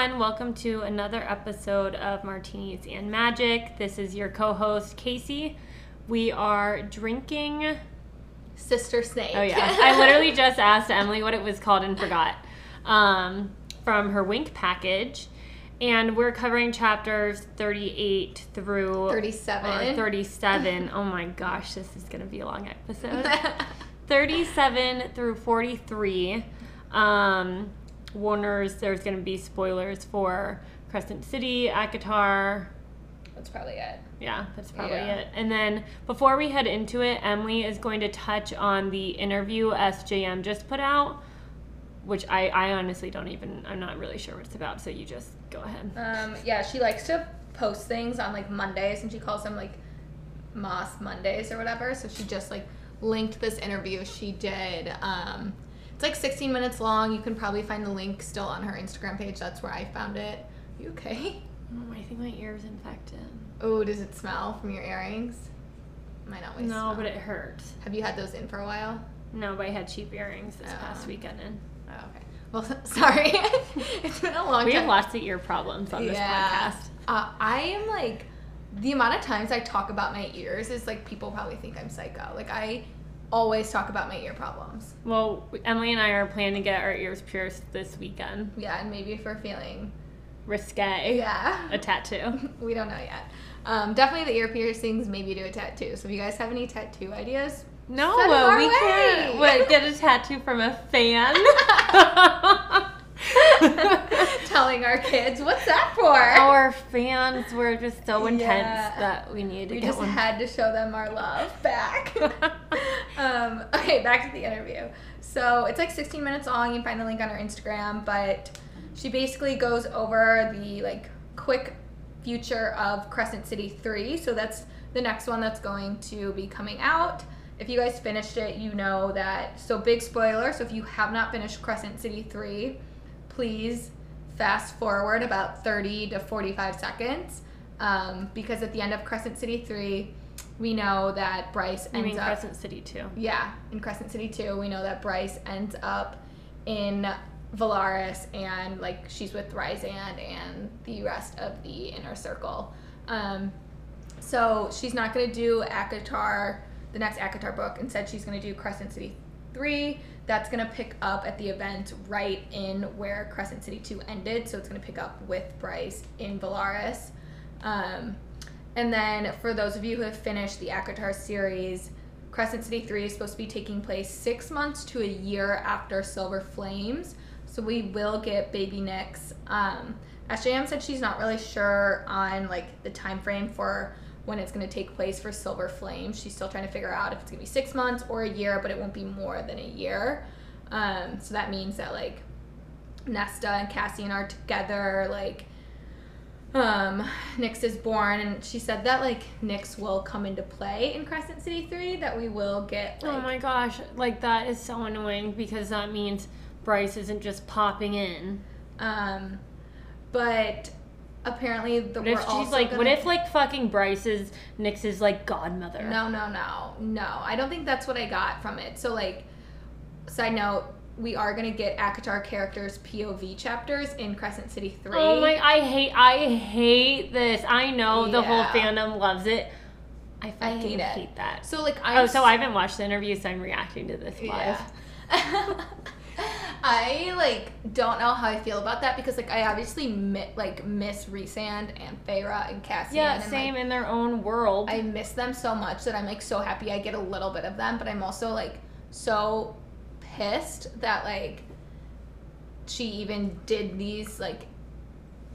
everyone. Welcome to another episode of Martinis and Magic. This is your co host, Casey. We are drinking. Sister Snake. Oh, yeah. I literally just asked Emily what it was called and forgot um, from her Wink package. And we're covering chapters 38 through 37. or 37. oh my gosh, this is going to be a long episode. 37 through 43. Um, Warner's, there's going to be spoilers for Crescent City, ACOTAR. That's probably it. Yeah, that's probably Yeah. it. And then before we head into it, Emily is going to touch on the interview SJM just put out, which I, I honestly don't even, I'm not really sure what it's about. So you just go ahead. Um, yeah, she likes to post things on like Mondays and she calls them like Moss Mondays or whatever. So she just like linked this interview she did. Um, it's like 16 minutes long. You can probably find the link still on her Instagram page. That's where I found it. You okay? Oh, I think my ear's are infected. Oh, does it smell from your earrings? Might not always No, smell. but it hurts. Have you had those in for a while? No, but I had cheap earrings this past Oh. weekend. And Oh, okay. Well, sorry. it's been a long we time. have lots of ear problems on this podcast. Uh, I am like the amount of times I talk about my ears is like people probably think I'm psycho. Like I always talk about my ear problems. Well, Emily and I are planning to get our ears pierced this weekend. Yeah, and maybe if we're feeling Risque. yeah, A tattoo. we don't know yet. Um, definitely the ear piercings. Maybe do a tattoo. So if you guys have any tattoo ideas, No, Send 'em our we way. can't. What, get a tattoo from a fan? telling our kids what's that for? Our fans were just so intense Yeah. that we needed to we just one. had to show them our love back. um, okay, back to the interview. So it's like 16 minutes long. You can find the link on her Instagram, but she basically goes over the like quick future of Crescent City 3. So that's the next one that's going to be coming out. If you guys finished it, you know that. So big spoiler. So if you have not finished Crescent City 3, please fast forward about 30 to 45 seconds. Um, because at the end of Crescent City 3, we know that Bryce ends mean, up. Crescent City 2. Yeah, in Crescent City 2, we know that Bryce ends up in Velaris and like she's with Rhysand and the rest of the inner circle. Um, so she's not going to do ACOTAR, the next ACOTAR book. Instead, she's going to do Crescent City 3. That's going to pick up at the event right in where Crescent City 2 ended. So it's going to pick up with Bryce in Velaris. Um, and then for those of you who have finished the ACOTAR series, Crescent City 3 is supposed to be taking place six months to a year after Silver Flames. So we will get Baby Nyx. Um, SJM said she's not really sure on like the time frame for when it's going to take place for Silver Flame. She's still trying to figure out if it's going to be six months or a year, but it won't be more than a year. Um, so that means that like Nesta and Cassian are together, like um Nyx is born and she said that like Nyx will come into play in Crescent City 3 that we will get like oh my gosh, like that is so annoying because that means Bryce isn't just popping in. um but apparently the What if we're she's like, what gonna- if like fucking Bryce's Nyx's like godmother? No, no, no. No. I don't think that's what I got from it. So like side note, we are going to get Akatar characters POV chapters in Crescent City 3. Oh my! I hate. I hate this. I know the whole fandom loves it. I I fucking hate hate, it. that. So like I oh, so I haven't watched the interview, so I'm reacting to this live. Yeah. I like don't know how I feel about that because like I obviously mi- like miss Rhysand and Feyre and Cassian. Yeah, and, same Like, in their own world. I miss them so much that I'm like so happy I get a little bit of them, but I'm also like so pissed that like she even did these like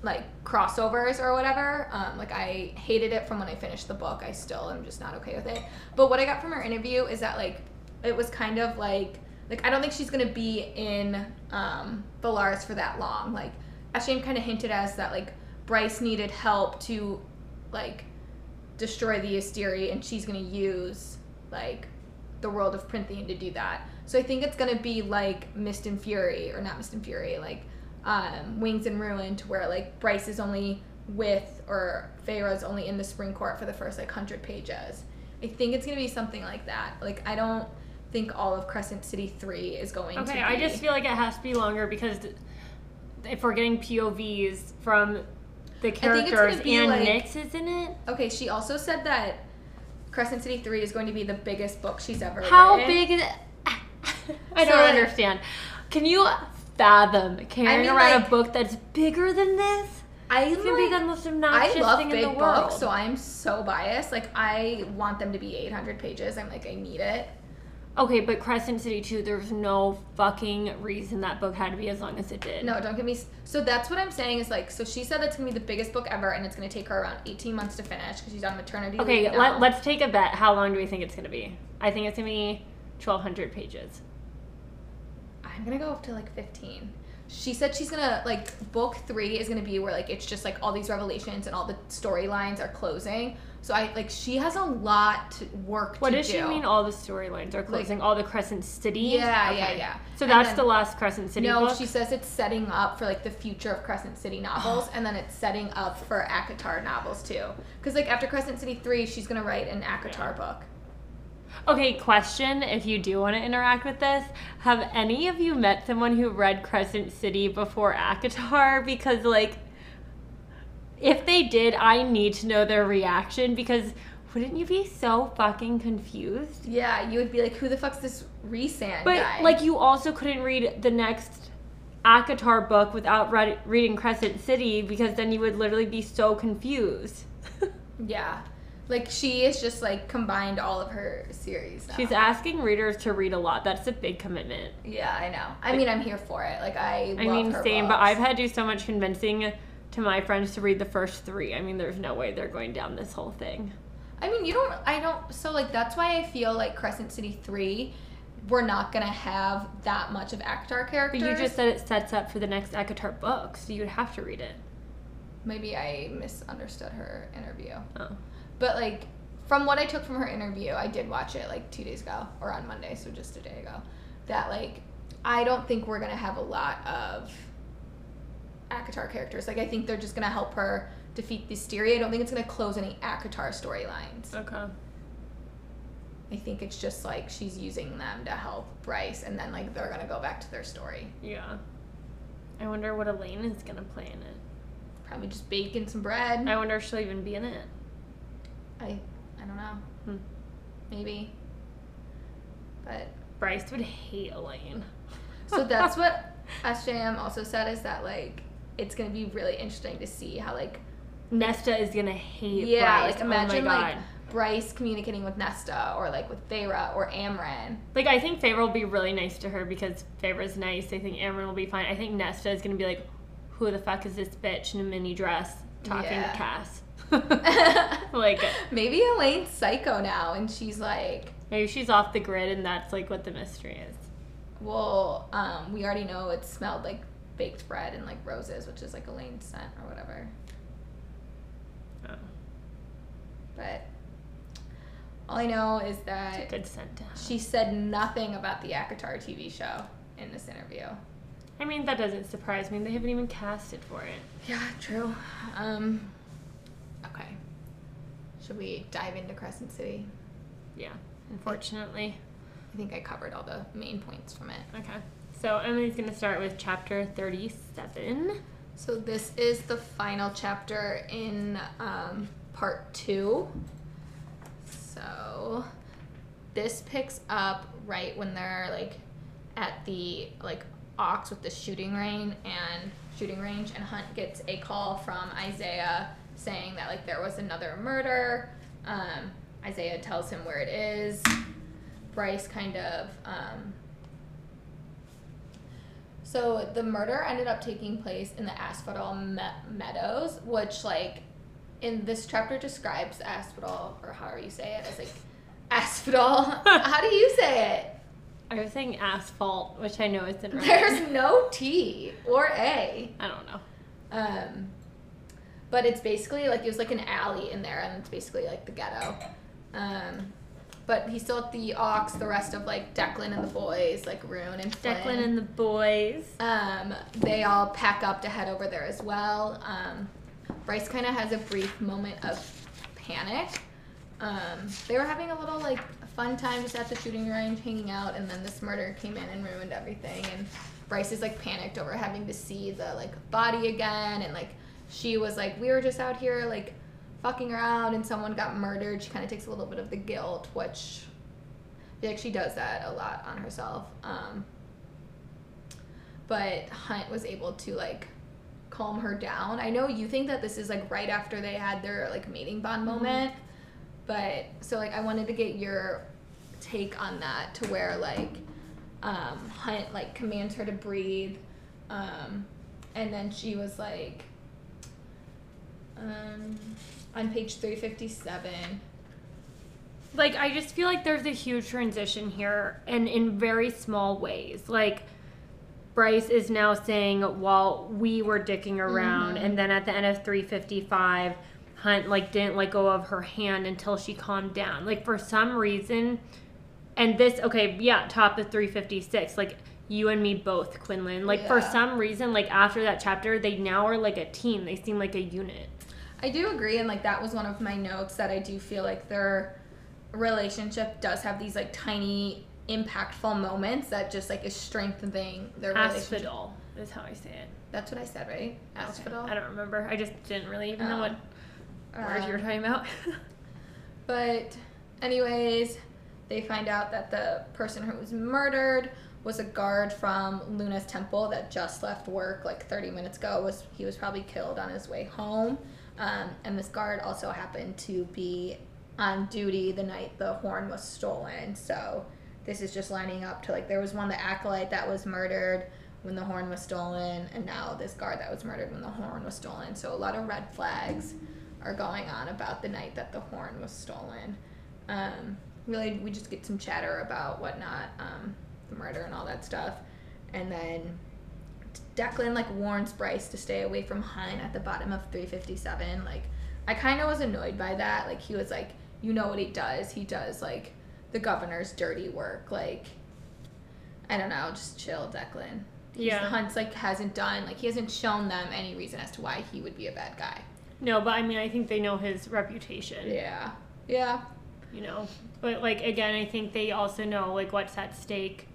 like crossovers or whatever. Um, like I hated it from when I finished the book. I still am just not okay with it. But what I got from her interview is that like it was kind of like like I don't think she's gonna be in um Velaris for that long. Like Ashane kind of hinted as that like Bryce needed help to like destroy the Asteri and she's gonna use like the world of Prythian to do that. So I think it's gonna be like Mist and Fury or not Mist and Fury, like um, Wings and Ruin, to where like Bryce is only with or Feyre's only in the Spring Court for the first like hundred pages. I think it's gonna be something like that. Like I don't think all of Crescent City three is going to. okay, I just feel like it has to be longer because if we're getting POVs from the think it's gonna characters be and like- Nyx is in it. Okay, she also said that Crescent City 3 is going to be the biggest book she's ever read. How written. big is it? I So, don't like- understand. Can you fathom carrying mean, around like- a book that's bigger than this? I It's gonna be the most I obnoxious love thing big in the world. books, so I'm so biased. Like I want them to be 800 pages. I'm like I need it. Okay, but Crescent City 2, there's no fucking reason that book had to be as long as it did. No, don't get me. s- So that's what I'm saying is like. So she said that's gonna be the biggest book ever, and it's gonna take her around 18 months to finish because she's on maternity Okay, leave. now. let, let's take a bet. How long do we think it's gonna be? I think it's gonna be 1,200 pages. I'm gonna go up to like 15. She said she's gonna like book three is gonna be where like it's just like all these revelations and all the storylines are closing. So I like she has a lot to work What to does do. she mean? All the storylines are closing. all the Crescent City. Yeah, yeah, yeah. So that's then- the last Crescent City no, book. she says it's setting up for like the future of Crescent City novels, and then it's setting up for ACOTAR novels too. Because like after Crescent City three, she's gonna write an ACOTAR book. Okay, question if you do want to interact with this. Have any of you met someone who read Crescent City before ACOTAR? Because, like, if they did, I need to know their reaction because wouldn't you be so fucking confused? Yeah, you would be like, who the fuck's this Rhysand But, guy? like, you also couldn't read the next ACOTAR book without read- reading Crescent City because then you would literally be so confused. yeah, like she is just like combined all of her series. Now. She's asking readers to read a lot. That's a big commitment. Yeah, I know. I mean, I'm here for it. Like I. I mean, same, but. I've had to do so much convincing to my friends to read the first three. I mean, there's no way they're going down this whole thing. I mean, you don't. I don't. So like that's why I feel like Crescent City three, we're not gonna have that much of ACOTAR But you just said it sets up for the next ACOTAR book, so you'd have to read it. maybe I misunderstood her interview. Oh. But like from what I took from her interview, I did watch it like two days ago or on Monday, so just a day ago. That like I don't think we're gonna have a lot of ACOTAR characters. Like I think they're just gonna help her defeat the Styria. I don't think it's gonna close any ACOTAR storylines. Okay. I think it's just like she's using them to help Bryce, and then like they're gonna go back to their story. Yeah. I wonder what Elain is going to play in it. Probably just baking some bread. I wonder if she'll even be in it. I I don't know. Hmm. Maybe. But Bryce would hate Elain. so that's what SJM also said is that like it's gonna be really interesting to see how like Nesta is going to hate yeah Bryce. like imagine oh like Bryce communicating with Nesta or like with Feyre or Amren. Like, I think Feyre will be really nice to her because Feyre's nice. I think Amren will be fine. I think Nesta is going to be like, who the fuck is this bitch in a mini dress talking Yeah. to Cass? like, Maybe Elain's psycho now and she's like maybe she's off the grid and that's like what the mystery is. Well, um, we already know it smelled like baked bread and like roses, which is like Elain's scent or whatever. Oh, But all I know is that good scent she said nothing about the ACOTAR TV show in this interview. I mean, that doesn't surprise me. They haven't even casted for it. Yeah, true. Um. Should we dive into Crescent City? Yeah, unfortunately. I think I covered all the main points from it. Okay. So Emily's going to start with chapter 37. So this is the final chapter in um, part two. So this picks up right when they're like at the like Ox with the shooting range and shooting range, and Hunt gets a call from Isaiah saying that like there was another murder. Um, Isaiah tells him where it is. Bryce kind of um, so the murder ended up taking place in the Asphodel me- Meadows, which like in this chapter describes Asphodel or however you say it as like Asphodel. How do you say it? I was saying asphalt, which I know isn't right. There's no T or A. I don't know. Um, but it's basically like it was like an alley in there, and it's basically like the ghetto. Um, but he's still at the Ox. The rest of like Declan and the boys, like Rune and Flynn. Declan and the boys. Um, they all pack up to head over there as well. Um, Bryce kind of has a brief moment of panic. Um, they were having a little like fun time just at the shooting range, hanging out, and then this murder came in and ruined everything. And Bryce is like panicked over having to see the like body again, and like she was like, we were just out here like fucking around, and someone got murdered. She kind of takes a little bit of the guilt, which I feel like she does that a lot on herself. Um, but Hunt was able to like calm her down. I know you think that this is like right after they had their like mating bond moment, but so like I wanted to get your take on that to where like um, Hunt like commands her to breathe, um, and then she was like um, on page three fifty seven. like I just feel like there's a huge transition here and in very small ways. Like Bryce is now saying while we were dicking around Mhm. and then at the end of 355 Hunt like didn't let go of her hand until she calmed down. Like for some reason and this okay, yeah, top of 356 like you and me both, Quinlan. Like for some reason like after that chapter they now are like a team. They seem like a unit. I do agree, and like that was one of my notes that I do feel like their relationship does have these like tiny impactful moments that just like is strengthening their relationship. Asphodel is how I say it. That's what I said, right? Okay. I don't remember. I just didn't really even know Oh. what words you were Um, talking about. But, anyways, they find out that the person who was murdered was a guard from Luna's temple that just left work like 30 minutes ago. Was he was probably killed on his way home, um, and this guard also happened to be on duty the night the horn was stolen. So this is just lining up to like there was one the acolyte that was murdered when the horn was stolen, and now this guard that was murdered when the horn was stolen. So a lot of red flags are going on about the night that the horn was stolen. Um, really, we just get some chatter about whatnot, um, the murder and all that stuff, and then Declan like warns Bryce to stay away from Hunt at the bottom of 357. Like, I kind of was annoyed by that. Like, he was like, you know what he does? He does like the governor's dirty work. Like, I don't know, just chill, Declan. He's- Yeah. Hunt's like hasn't done like he hasn't shown them any reason as to why he would be a bad guy. no, but I mean, I think they know his reputation. Yeah. Yeah. You know, but like again, I think they also know like what's at stake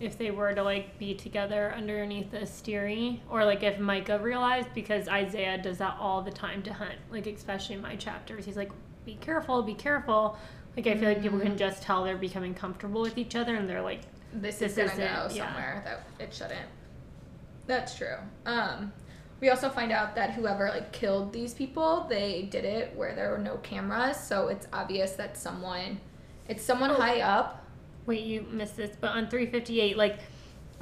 if they were to like be together underneath the steery, or like if Micah realized because Isaiah does that all the time to Hunt, like especially in my chapters, he's like, "Be careful, be careful." Like I feel like people can just tell they're becoming comfortable with each other, and they're like, this, This is gonna go it, yeah. somewhere that it shouldn't. That's true. Um, we also find out that whoever like killed these people, they did it where there were no cameras, so it's obvious that someone, it's someone high up. "Wait, you missed this," but on 358, like,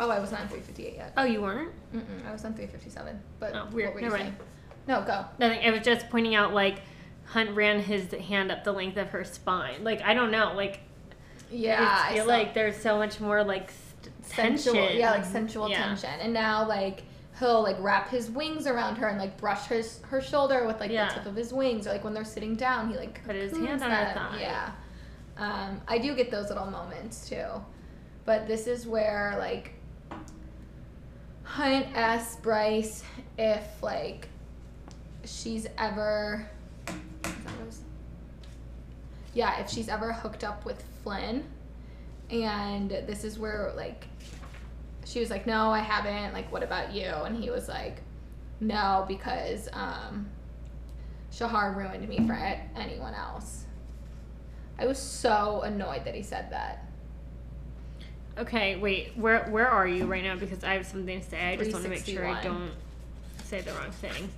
Oh, I was not on three fifty eight yet. oh, you weren't. Mm-mm, I was on three fifty seven. But Oh, weird. what were you Never saying? No, go. Nothing. I was just pointing out like Hunt ran his hand up the length of her spine. Like I don't know. Like Yeah, I I feel saw- like there's so much more like st- tension. sensual yeah like sensual Yeah. tension and now like he'll like wrap his wings around her and like brush his her shoulder with like Yeah. the tip of his wings or like when they're sitting down he like Put his hand on her thigh. yeah um, i do get those little moments too. But this is where like hunt asks bryce if like she's ever yeah if she's ever hooked up with flynn. And this is where like she was like no i haven't. Like what about you? And he was like no because um shahar ruined me for anyone else i was so annoyed that he said that Okay, wait. Where where are you right now? Because I have something to say. I just want to make sure I don't say the wrong thing.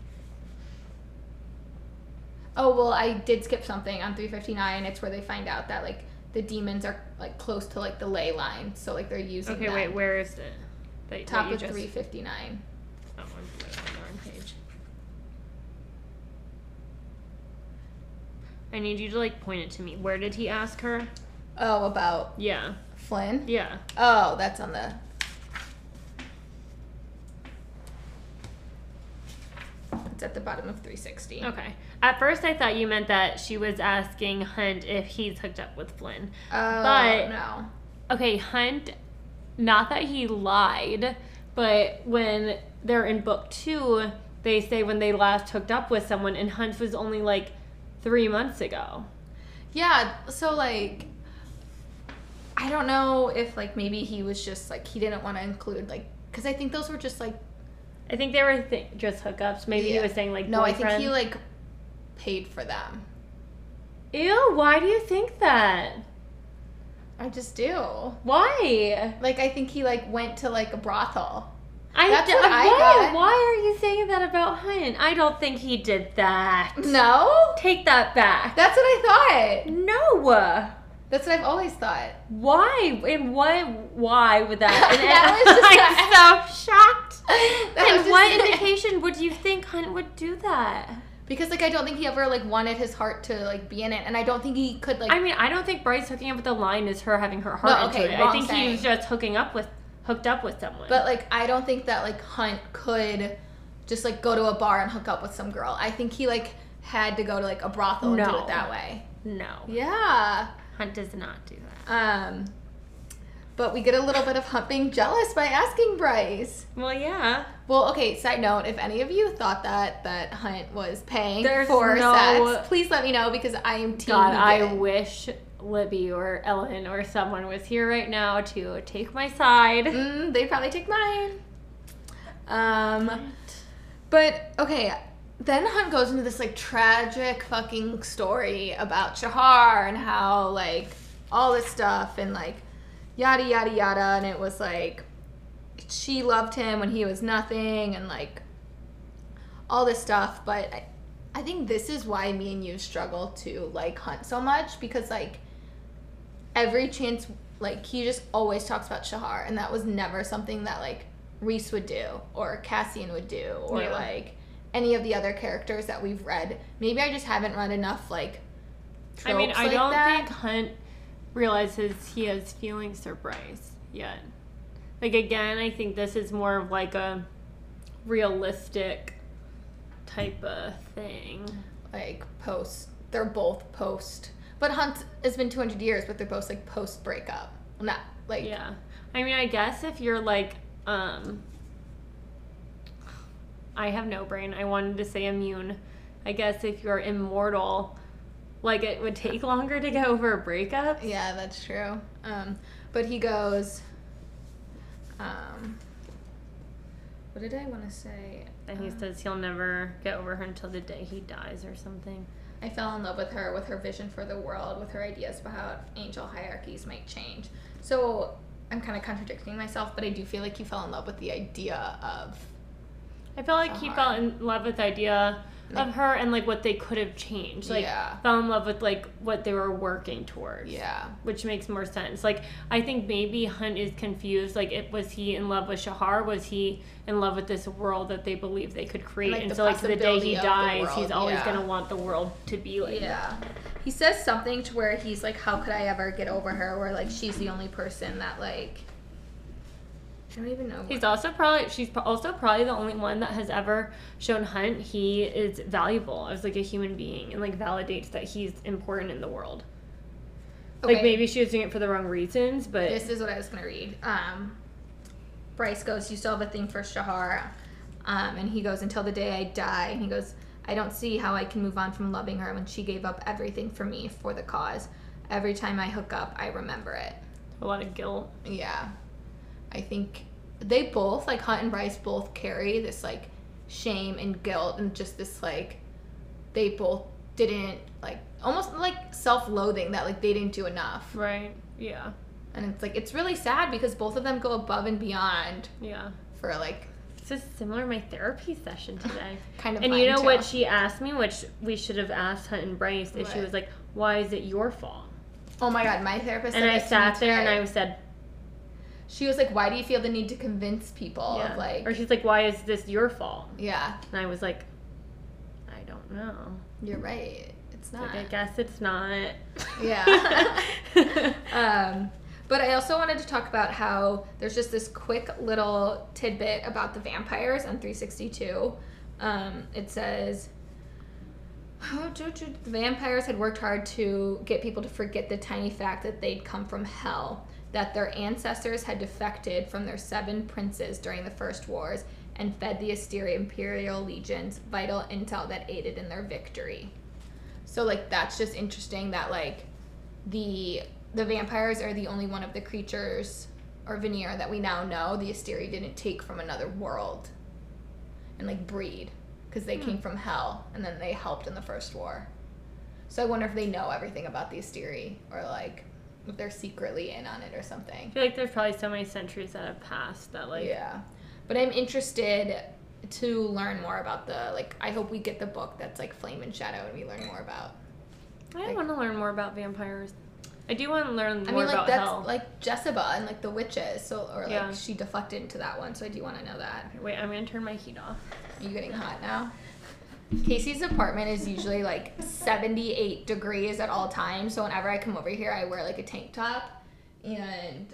oh well i did skip something on 359 it's where they find out that like the demons are like close to like the ley line so like they're using Okay, that. wait. Where is it? That, top that of just- 359 Oh, I'm wait, on the wrong page. I need you to like point it to me. Where did he ask her? oh about Yeah. flynn Yeah. Oh, that's on the. It's at the bottom of 360. Okay. At first, I thought you meant that she was asking Hunt if he's hooked up with Flynn. Oh, But- no. Okay, Hunt, not that he lied, but when they're in book two, they say when they last hooked up with someone, and Hunt was only like three months ago. Yeah, so like I don't know if like maybe he was just like he didn't want to include like because I think those were just like I think they were th- just hookups. Maybe he was saying like no, I think he like paid for them. Ew, why do you think that? I just do. Why? Like I think he like went to like a brothel. I That's d- what I why, got. why are you saying that about Hunt? I don't think he did that. No, Take that back. that's what I thought. No. That's what I've always thought. Why? And what? Why would that? And That was just I'm so shocked. That and what indication would you think Hunt would do that? Because like I don't think he ever like wanted his heart to like be in it, and I don't think he could like. I mean, I don't think Bryce hooking up with the line is her having her heart No, into okay, it. I think he was just hooking up with, hooked up with someone. but like I don't think that like Hunt could just like go to a bar and hook up with some girl. I think he like had to go to like a brothel and do it that way. no, Yeah. Hunt does not do that. Um. But we get a little bit of Hunt being jealous by asking Bryce. Well, yeah. Well, okay, side note, if any of you thought that that Hunt was paying There's for no- sex, please let me know because I am team God, I wish Libby or Ellen or someone was here right now to take my side. Mm, they'd probably take mine. Um, but okay, then Hunt goes into this like tragic fucking story about Shahar and how like all this stuff and like yada yada yada, and it was like she loved him when he was nothing and like all this stuff. But I, I think this is why me and you struggle to like Hunt so much because like every chance like he just always talks about Shahar and that was never something that like Rhys would do or Cassian would do or Yeah. like any of the other characters that we've read. Maybe I just haven't read enough like I mean, I like don't that. think Hunt realizes he has feelings for Bryce yet. Like again, I think this is more of like a realistic type of thing. like post they're both post but Hunt has been 200 years but they're both like post breakup. Not like Yeah. I mean, I guess if you're like, um, I have no brain. I wanted to say immune. I guess if you're immortal, like it would take longer to get over a breakup. Yeah, that's true. Um, but he goes. Um, what did I want to say? And he Um, says he'll never get over her until the day he dies or something. I fell in love with her, with her vision for the world, with her ideas about how angel hierarchies might change. So I'm kind of contradicting myself, but I do feel like he fell in love with the idea of. I felt like he fell in love with the idea Like- of her and like what they could have changed. Like Yeah. fell in love with like what they were working towards. Yeah. which makes more sense. Like I think maybe Hunt is confused. Like, it was he in love with Shahar? Was he in love with this world that they believe they could create? like, and so, like the day he dies, he's always yeah. gonna want the world to be like. that. Yeah. He says something to where he's like, How could I ever get over her? Where like she's the only person that like. I don't even know. He's also probably she's also probably the only one that has ever shown Hunt he is valuable as like a human being and like validates that he's important in the world. Like maybe she was doing it for the wrong reasons, but This is what I was gonna read. Um, Bryce goes, "You still have a thing for Shahar," um, and he goes, "Until the day I die." And he goes, "I don't see how I can move on from loving her when she gave up everything for me for the cause. Every time I hook up, I remember it." a lot of guilt. Yeah, I think they both like Hunt and Bryce both carry this like shame and guilt and just this like they both didn't like almost like self-loathing that like they didn't do enough Right. Yeah. and it's like it's really sad because both of them go above and beyond Yeah. for like This is similar to my therapy session today. kind of And you know too. what she asked me, which we should have asked Hunt and Bryce, if she was like, "Why is it your fault?" oh my god my therapist And said I that to me sat there and. I said, she was like why do you feel the need to convince people "Yeah," of like or she's like, "Why is this your fault?" yeah And I was like, "I don't know. you're right it's not Like, I guess it's not." Yeah. um, but I also wanted to talk about how there's just this quick little tidbit about the vampires on 362. Um, it says, Oh, the vampires had worked hard to get people to forget the tiny fact that they'd come from hell, that their ancestors had defected from their seven princes during the First Wars and fed the Asteria Imperial legions vital intel that aided in their victory. So like that's just interesting that like the the vampires are the only one of the creatures or Vanir that we now know the Asteri didn't take from another world and like breed because they hmm. came from hell and then they helped in the first war. So I wonder if they know everything about the Asteri or like they're secretly in on it or something. I feel like there's probably so many centuries that have passed that like yeah. But I'm interested to learn more about the like I hope we get the book that's like Flame and Shadow and we learn more about I like- want to learn more about vampires. I do want to learn more I mean, like about that's hell. like Jesiba and like the witches, so or like Yeah. she deflected into that one, so I do want to know that. Wait, I'm gonna turn my heat off. Are you getting hot now? Casey's apartment is usually like 78 degrees at all times, so whenever I come over here, I wear like a tank top, and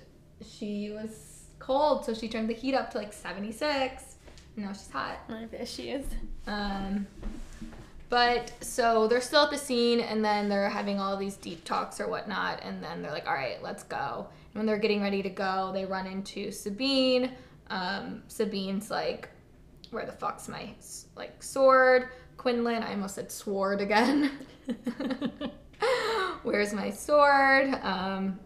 she was cold, so she turned the heat up to like 76. Now she's hot. I bet she is. Um, but so they're still at the scene, and then they're having all these deep talks or whatnot, and then they're like, "All right, let's go." And when they're getting ready to go, they run into Sabine. Um, Sabine's like, "Where the fuck's my like sword?" Quinlan, I almost said sword again. Where's my sword? Um,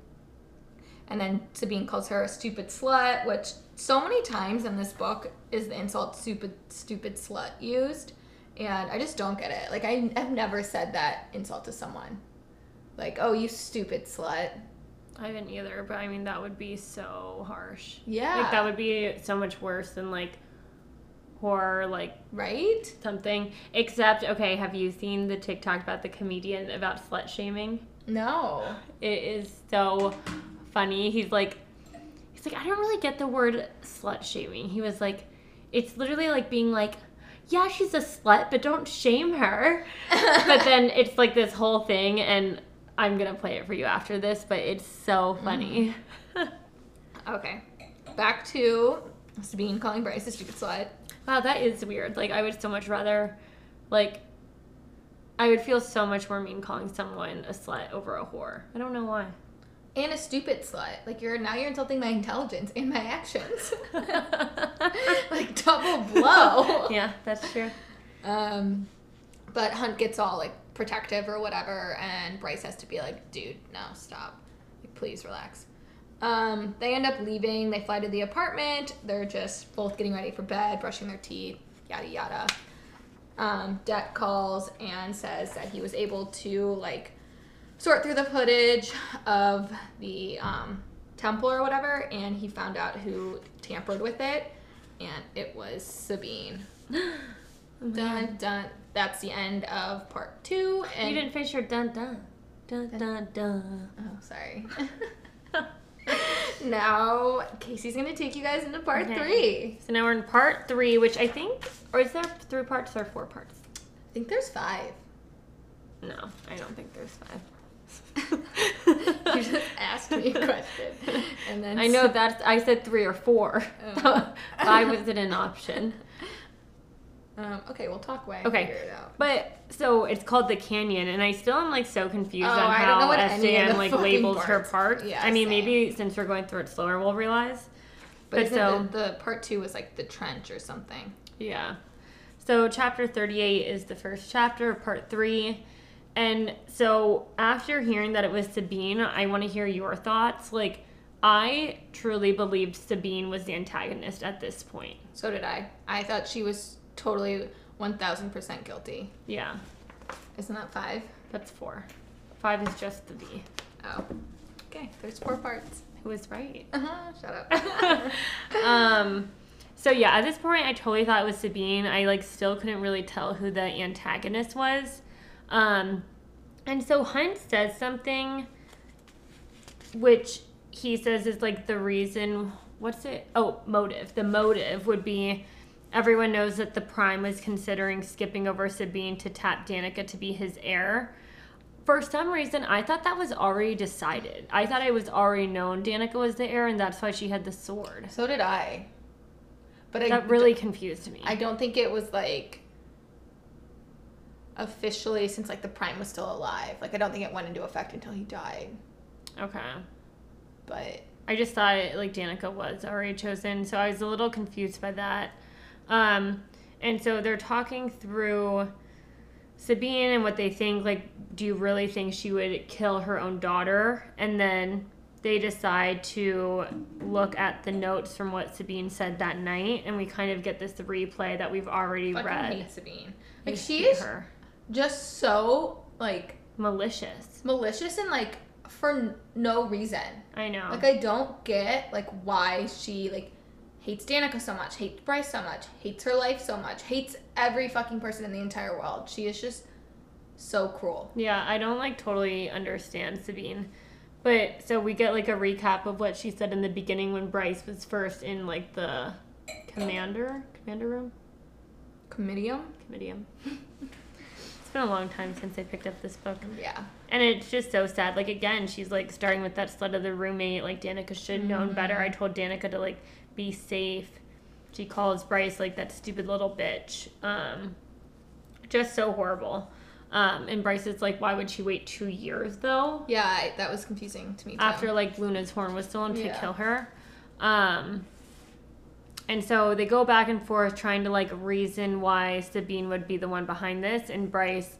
and then Sabine calls her a stupid slut, which so many times in this book is the insult stupid stupid slut used. And I just don't get it. Like I have never said that insult to someone. Like, oh you stupid slut. I haven't either, but I mean that would be so harsh. Yeah. Like that would be so much worse than like horror, like right? something. Except, okay, have you seen the TikTok about the comedian about slut shaming? No. It is so funny. He's like, he's like, I don't really get the word slut shaming. He was like, it's literally like being like, yeah, she's a slut, but don't shame her. but then it's like this whole thing, and I'm gonna play it for you after this, but it's so funny. Mm. Okay. Back to Sabine calling Bryce a stupid slut. wow, that is weird. Like, I would so much rather, like, I would feel so much more mean calling someone a slut over a whore. I don't know why. And a stupid slut. Like you're now you're insulting my intelligence and my actions. like double blow. yeah, that's true. Um, but Hunt gets all like protective or whatever, and Bryce has to be like, dude, no, stop. Like, please relax. Um, they end up leaving. They fly to the apartment. They're just both getting ready for bed, brushing their teeth, yada yada. Um, Det calls and says that he was able to like sort through the footage of the um, temple or whatever, and he found out who tampered with it, and it was Sabine. Dun dun. That's the end of part two. And You didn't finish your dun dun. Dun dun dun. Oh, sorry. now Casey's gonna take you guys into part Okay. three. So now we're in part three, which I think, or is there three parts or four parts? I think there's five. No, I don't think there's five. You just asked me a question, and then I know that I said three or four. Oh. Five wasn't an option. Um, okay, we'll talk way. Okay. Figure it out. But so it's called the canyon, and I still am like so confused Oh, on I how know what any of SJM like labels her parts- parts. Yeah, I mean, same. maybe since we're going through it slower, we'll realize. But, But so the, the part two was like the trench or something. Yeah. So chapter 38 is the first chapter of part 3. And so after hearing that it was Sabine, I want to hear your thoughts. Like I truly believed Sabine was the antagonist at this point. So did I. I thought she was totally one thousand percent guilty. Yeah. Isn't that five? That's 4. 5 is just the V. Oh. Okay, there's four parts. Who was right? Uh-huh, shut up. um so yeah, at this point I totally thought it was Sabine. I like still couldn't really tell who the antagonist was. Um and so Hunt says something which he says is like the reason what's it? Oh, motive. The motive would be everyone knows that the prime was considering skipping over Sabine to tap Danica to be his heir. For some reason, I thought that was already decided. I thought it was already known Danica was the heir, and that's why she had the sword. so did I. But I, That really confused me. I don't think it was like officially since like the prime was still alive. Like I don't think it went into effect until he died. okay. But I just thought it, like Danica was already chosen, so I was a little confused by that. Um, and so they're talking through Sabine and what they think. Like, do you really think she would kill her own daughter? And then they decide to look at the notes from what Sabine said that night, and we kind of get this replay that we've already Fucking read. hate Sabine. Like she is her just so like malicious. malicious and like for n- no reason. I know. Like I don't get like why she like hates Danica so much, hates Bryce so much, hates her life so much, hates every fucking person in the entire world. She is just so cruel. Yeah, I don't like totally understand Sabine. But so we get like a recap of what she said in the beginning when Bryce was first in like the commander commander room Comitium? comitium. it's been a long time since I picked up this book, Yeah. and it's just so sad. Like again, she's like starting with that slut of the roommate. Like Danica should have known mm-hmm. better. I told Danica to like be safe. She calls Bryce like that stupid little bitch. Um, just so horrible. Um, and Bryce is like, why would she wait two years though? Yeah, I, that was confusing to me too. after like Luna's horn was stolen to Yeah. kill her. Um, and so they go back and forth trying to like reason why Sabine would be the one behind this, and Bryce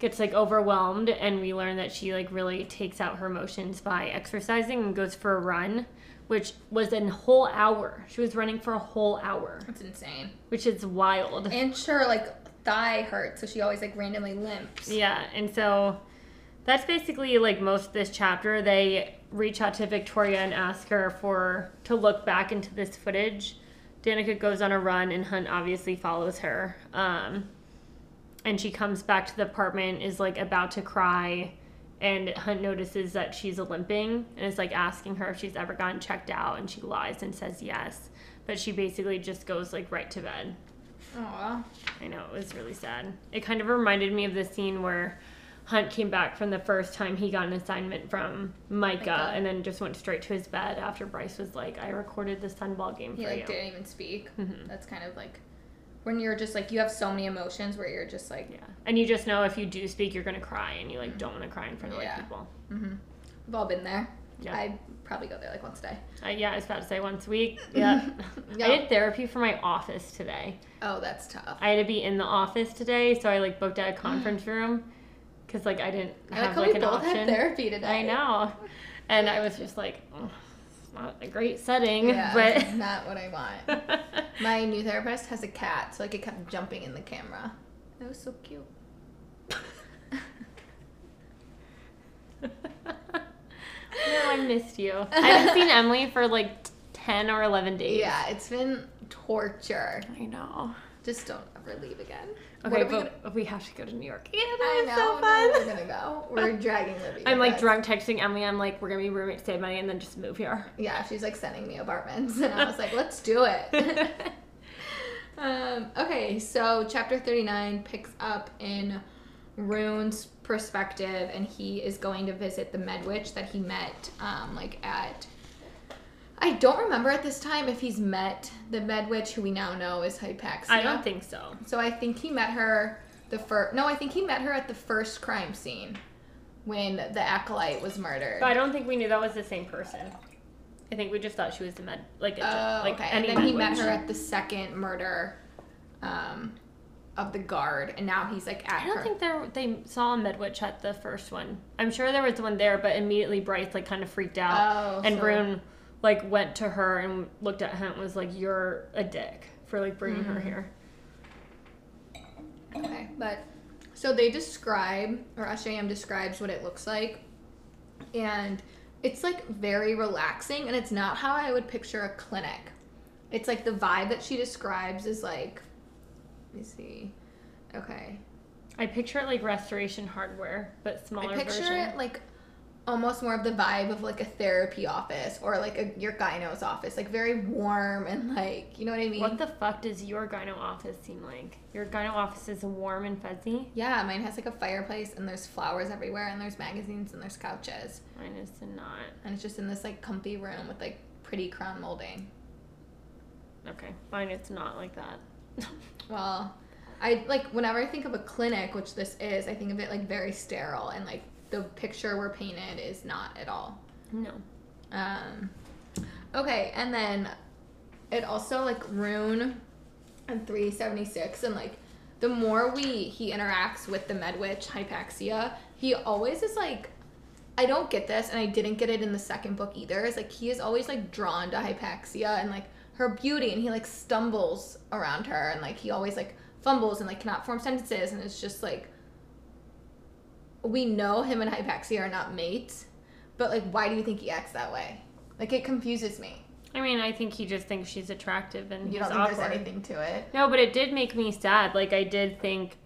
gets like overwhelmed, and we learn that she like really takes out her emotions by exercising and goes for a run, which was a whole hour. She was running for a whole hour, That's insane. which is wild. And sure, like thigh hurt, so she always like randomly limps. Yeah, and so that's basically like most of this chapter. They reach out to Viktoria and ask her for to look back into this footage. Danica goes on a run, and Hunt obviously follows her. Um, and she comes back to the apartment, is like about to cry, and Hunt notices that she's limping and is like asking her if she's ever gotten checked out, and she lies and says yes, but she basically just goes like right to bed. Aw. I know, it was really sad. It kind of reminded me of the scene where Hunt came back from the first time he got an assignment from Micah, Micah. and then just went straight to his bed after Bryce was like, I recorded the Sunball game He for like you. didn't even speak. Mhm. That's kind of like when you're just like you have so many emotions where you're just like Yeah. And you just know if you do speak, you're going to cry, and you like don't want to cry in front of like Yeah. people. mm-hmm. we've all been there. Yeah. I probably go there like once a day. Uh, yeah, I was about to say once a week. Yeah. Yeah. I did therapy for my office today. Oh, that's tough. I had to be in the office today, so I like booked out a conference room because like I didn't I have like like we an both option. had therapy today. I know. And I was just like, "Ugh, it's not a great setting, Yeah, but not what I want. My new therapist has a cat, so like it kept jumping in the camera. It was so cute. no, I missed you. I haven't seen Emily for like 10 or 11 days. Yeah, it's been torture. I know. Just don't ever leave again. Okay, are we but gonna- we have to go to New York. Yeah, I know. so no, we're gonna go. We're dragging Libby. I'm like drunk texting Emily. I'm like, we're gonna be roommates, to save money, and then just move here. Yeah, she's like sending me apartments, and I was like, let's do it. um, okay, so chapter 39 picks up in Rune's perspective, and he is going to visit the Medwitch that he met, um, like at. I don't remember at this time if he's met the Medwitch, who we now know is Hypaxia. I don't think so. So I think he met her the first. No, I think he met her at the first crime scene when the acolyte was murdered. But I don't think we knew that was the same person. I think we just thought she was the med, like, a, Oh, like okay. any And then he med met her at the second murder um, of the guard, and now he's like at I don't her. think there they saw a Medwitch at the first one. I'm sure there was one there, but immediately Bryce like kind of freaked out, Oh, and so- Brune like went to her and looked at him and was like, "You're a dick for like bringing her Mm-hmm. here." Okay, but so they describe, or SJM describes what it looks like, and it's like very relaxing, and it's not how I would picture a clinic. It's like the vibe that she describes is like, let me see. Okay, I picture it like Restoration Hardware, but smaller I picture version. it like almost more of the vibe of like a therapy office or like a your gyno's office, like very warm and like you know what I mean. What the fuck does your gyno office seem like? Your gyno office is warm and fuzzy. yeah, mine has like a fireplace and there's flowers everywhere and there's magazines and there's couches Mine is not. and it's just in this like comfy room with like pretty crown molding. Okay, mine it's not like that. Well, I like whenever I think of a clinic, which this is, I think of it like very sterile and like the picture we're painted is not at all. no. Um, okay, and then it also like Rune and 376 and like the more we he interacts with the Medwitch Hypaxia, he always is like I don't get this, and I didn't get it in the second book either. Is like he is always like drawn to Hypaxia and like her beauty, and he like stumbles around her, and like he always like fumbles and like cannot form sentences, and it's just like we know him and Hypaxia are not mates, but like why do you think he acts that way? Like it confuses me. I mean, I think he just thinks she's attractive and You don't think awkward. there's anything to it? No, but it did make me sad. Like I did think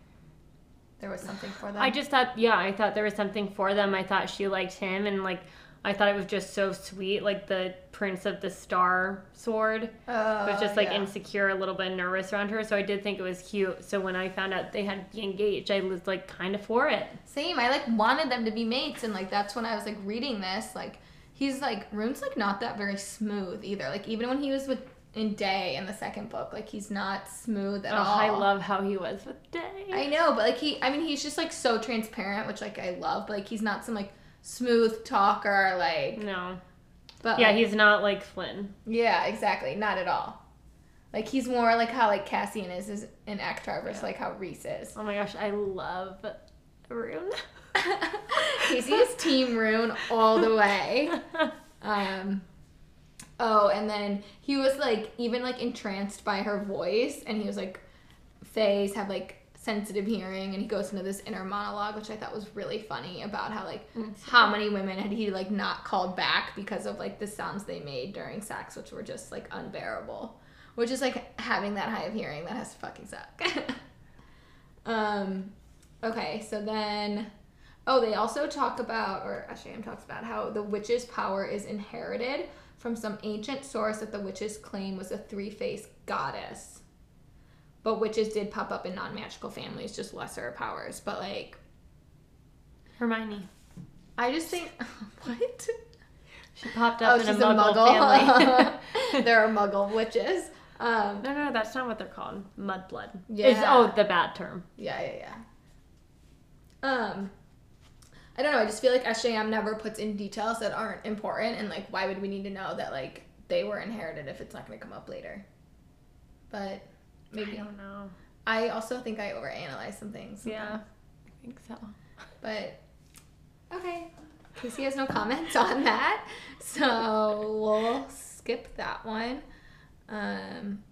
There was something for them. I just thought, yeah, I thought there was something for them. I thought she liked him, and like, I thought it was just so sweet. Like the Prince of the Star Sword was oh, just like yeah. insecure, a little bit nervous around her. So I did think it was cute. So when I found out they had be engaged, I was like kind of for it. Same. I like wanted them to be mates, and like that's when I was like reading this. Like he's like Ruhn's like not that very smooth either. Like even when he was with in Day in the second book, like he's not smooth at Oh, all. I love how he was with Day. I know, but like he, I mean, he's just like so transparent, which like I love. But like he's not some like smooth talker, like. no, But yeah, like, he's not like Flynn. yeah, exactly, not at all. Like he's more like how like Cassian is is in ACOTAR versus like how Rhys is. Oh my gosh, I love Ruhn. Casey is Team Ruhn all the way. Um, oh, and then he was like even like entranced by her voice, and he was like, Fays have like sensitive hearing, and he goes into this inner monologue, which I thought was really funny about how like how many women had he like not called back because of like the sounds they made during sex, which were just like unbearable. Which is like having that high of hearing that has to fucking suck. um, okay, so then Oh, they also talk about, or Asham talks about, how the witch's power is inherited from some ancient source that the witches claim was a three faced goddess. But witches did pop up in non magical families, just lesser powers. But, like, Hermione. I just think. What? She popped up Oh, in she's a a muggle, muggle. family. there are muggle witches. Um, no, no, no, that's not what they're called. Mudblood. Yeah. Is, oh, the bad term. yeah, yeah, yeah. Um, I don't know. I just feel like SJM never puts in details that aren't important, and like, why would we need to know that like they were inherited if it's not going to come up later? But I don't know. I also think I overanalyze some things. Yeah, I think so. But okay, Casey has no comments on that, so we'll skip that one. Um,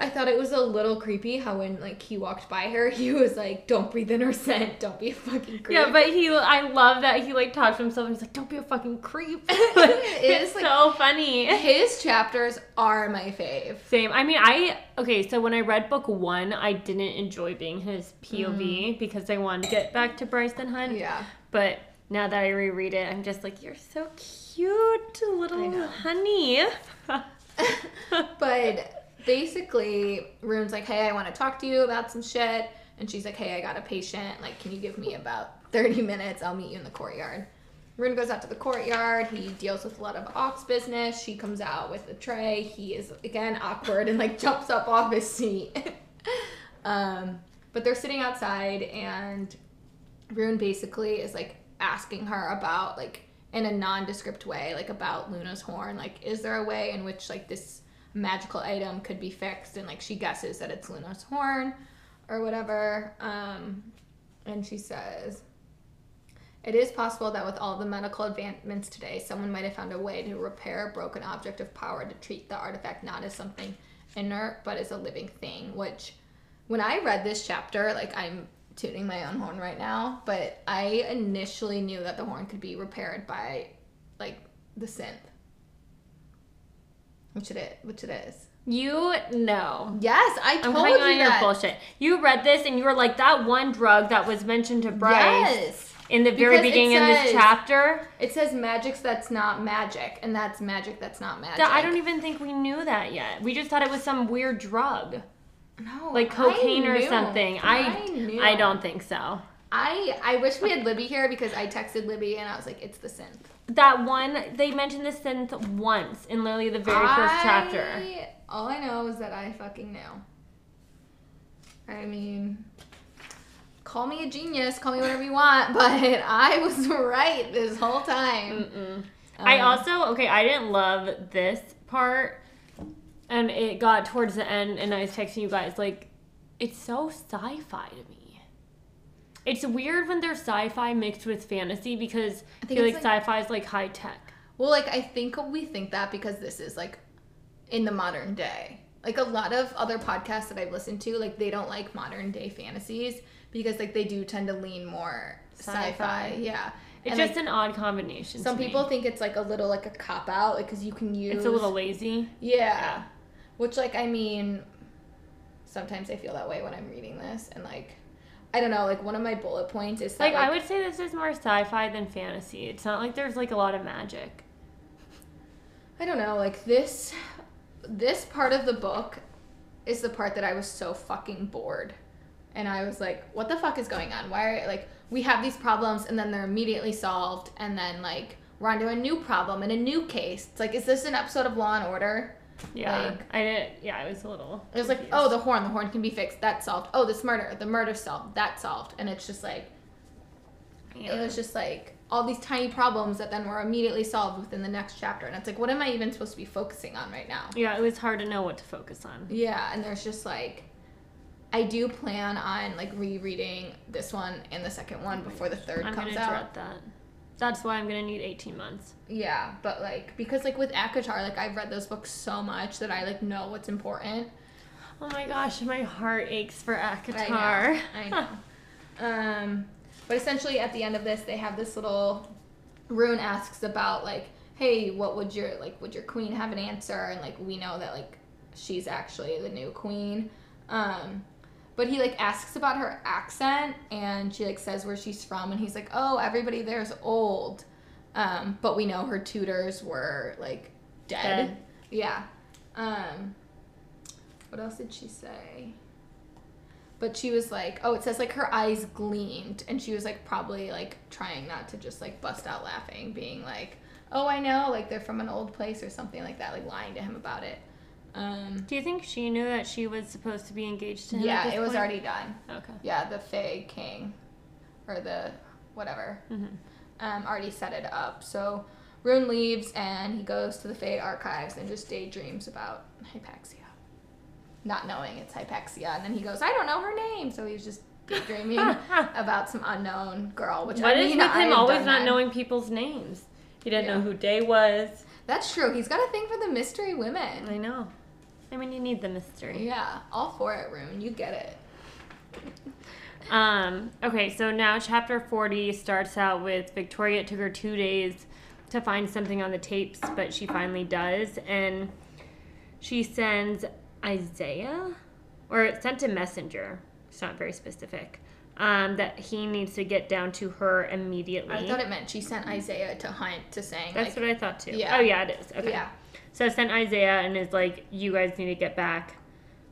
I thought it was a little creepy how when like he walked by her, he was like, "Don't breathe in her scent. Don't be a fucking creep." Yeah, but he, I love that he like talked to himself and he's like, "Don't be a fucking creep." It it's is, like- so funny. his chapters are my fave. Same. I mean, I okay. So when I read book one, I didn't enjoy being his POV mm. because I wanted to get back to Bryce and Hunt. Yeah, But now that I reread it, I'm just like, "You're so cute, little honey." but basically, Ruhn's like, "Hey, I want to talk to you about some shit," and she's like, "Hey, I got a patient. Like, can you give me about thirty minutes? I'll meet you in the courtyard." Ruhn goes out to the courtyard. He deals with a lot of Aux business. She comes out with a tray. He is again awkward and like jumps up off his seat. um, but they're sitting outside, and Ruhn basically is like asking her about like in a nondescript way, like about Luna's horn. Like, is there a way in which like this magical item could be fixed? And like she guesses that it's Luna's horn or whatever. Um, and she says, it is possible that with all the medical advancements today, someone might have found a way to repair a broken object of power to treat the artifact not as something inert, but as a living thing. Which, when I read this chapter, like I'm tuning my own horn right now, but I initially knew that the horn could be repaired by, like, the synth. Which it is. Which it is. you know. Yes, I told I'm you on your bullshit. You read this and you were like that one drug that was mentioned to Bryce Yes. in the very Because beginning of this chapter. It says magics that's not magic, and that's magic that's not magic. That I don't even think we knew that yet. We just thought it was some weird drug, No, like I cocaine or something. I knew. I don't think so. I I wish we had Libby here because I texted Libby and I was like, it's the synth. That one they mentioned the synth once in literally the very first chapter. All I know is that I fucking knew. I mean, call me a genius, call me whatever you want, but I was right this whole time. Mm-mm. I Um, also okay. I didn't love this part, and it got towards the end, and I was texting you guys like, it's so sci-fi to me. It's weird when there's sci-fi mixed with fantasy because I, think feel like, like- sci-fi is like high tech. Well, like I think we think that because this is like in the modern day. Like a lot of other podcasts that I've listened to, like they don't like modern day fantasies because like they do tend to lean more sci-fi. Sci-fi. Yeah. It's And, just like, an odd combination. some to me. people think it's like a little like a cop out, like because you can use it's a little lazy. yeah. Which like I mean, sometimes I feel that way when I'm reading this, and like I don't know, like one of my bullet points is that Like, like, I would say this is more sci-fi than fantasy. It's not like there's like a lot of magic. I don't know, like this this part of the book is the part that I was so fucking bored. And I was like, what the fuck is going on? Why are like we have these problems and then they're immediately solved and then like we're onto a new problem and a new case. It's like, is this an episode of Law and Order? Yeah, Like- I did. Yeah, I was a little. It was like, oh, confused. oh, the horn, the horn can be fixed. That's solved. Oh, this murder, the murder solved. That's solved. And it's just like Yeah. it was just like all these tiny problems that then were immediately solved within the next chapter. And it's like, what am I even supposed to be focusing on right now? yeah, it was hard to know what to focus on. Yeah, and there's just like I do plan on like rereading this one and the second one oh before the 3rd I'm comes gonna out. that. That's why I'm gonna need 18 months. Yeah, but like because like with ACOTAR, like I've read those books so much that I like know what's important. Oh my gosh, my heart aches for ACOTAR. I know. I know. um, but essentially at the end of this, they have this little Ruhn asks about like, hey, what would your like would your queen have an answer? And like we know that like she's actually the new queen. Um, but he like asks about her accent and she like says where she's from and he's like, oh, everybody there's old. Um, but we know her tutors were like dead. Dead. Yeah. Um, what else did she say? But she was like, oh, it says like her eyes gleamed, and she was like probably like trying not to just like bust out laughing, being like, oh, I know, like they're from an old place or something like that, like lying to him about it. Um, Do you think she knew that she was supposed to be engaged to him? yeah, it was point? already done. Okay. Yeah, the Fae King, or the whatever, hmm um, already set it up. So Ruhn leaves and he goes to the Fae archives and just daydreams about Hypaxia. Not knowing it's Hypaxia. And then he goes, I don't know her name. So he's just daydreaming about some unknown girl, which What I is mean, with him always not that. knowing people's names? He didn't know who Day was. That's true. He's got a thing for the mystery women. I know. I mean, you need the mystery. Yeah, all for it, Ruhn. You get it. Um, okay, so now chapter 40 starts out with Viktoria. It took her two days to find something on the tapes, but she finally does. And she sends Isaiah, or it sent a messenger. It's not very specific. Um, that he needs to get down to her immediately. I thought it meant she sent Isaiah to hunt to saying That's like, what I thought too. Yeah. Oh, yeah, it is. Okay. yeah, So I sent Isaiah and is like, you guys need to get back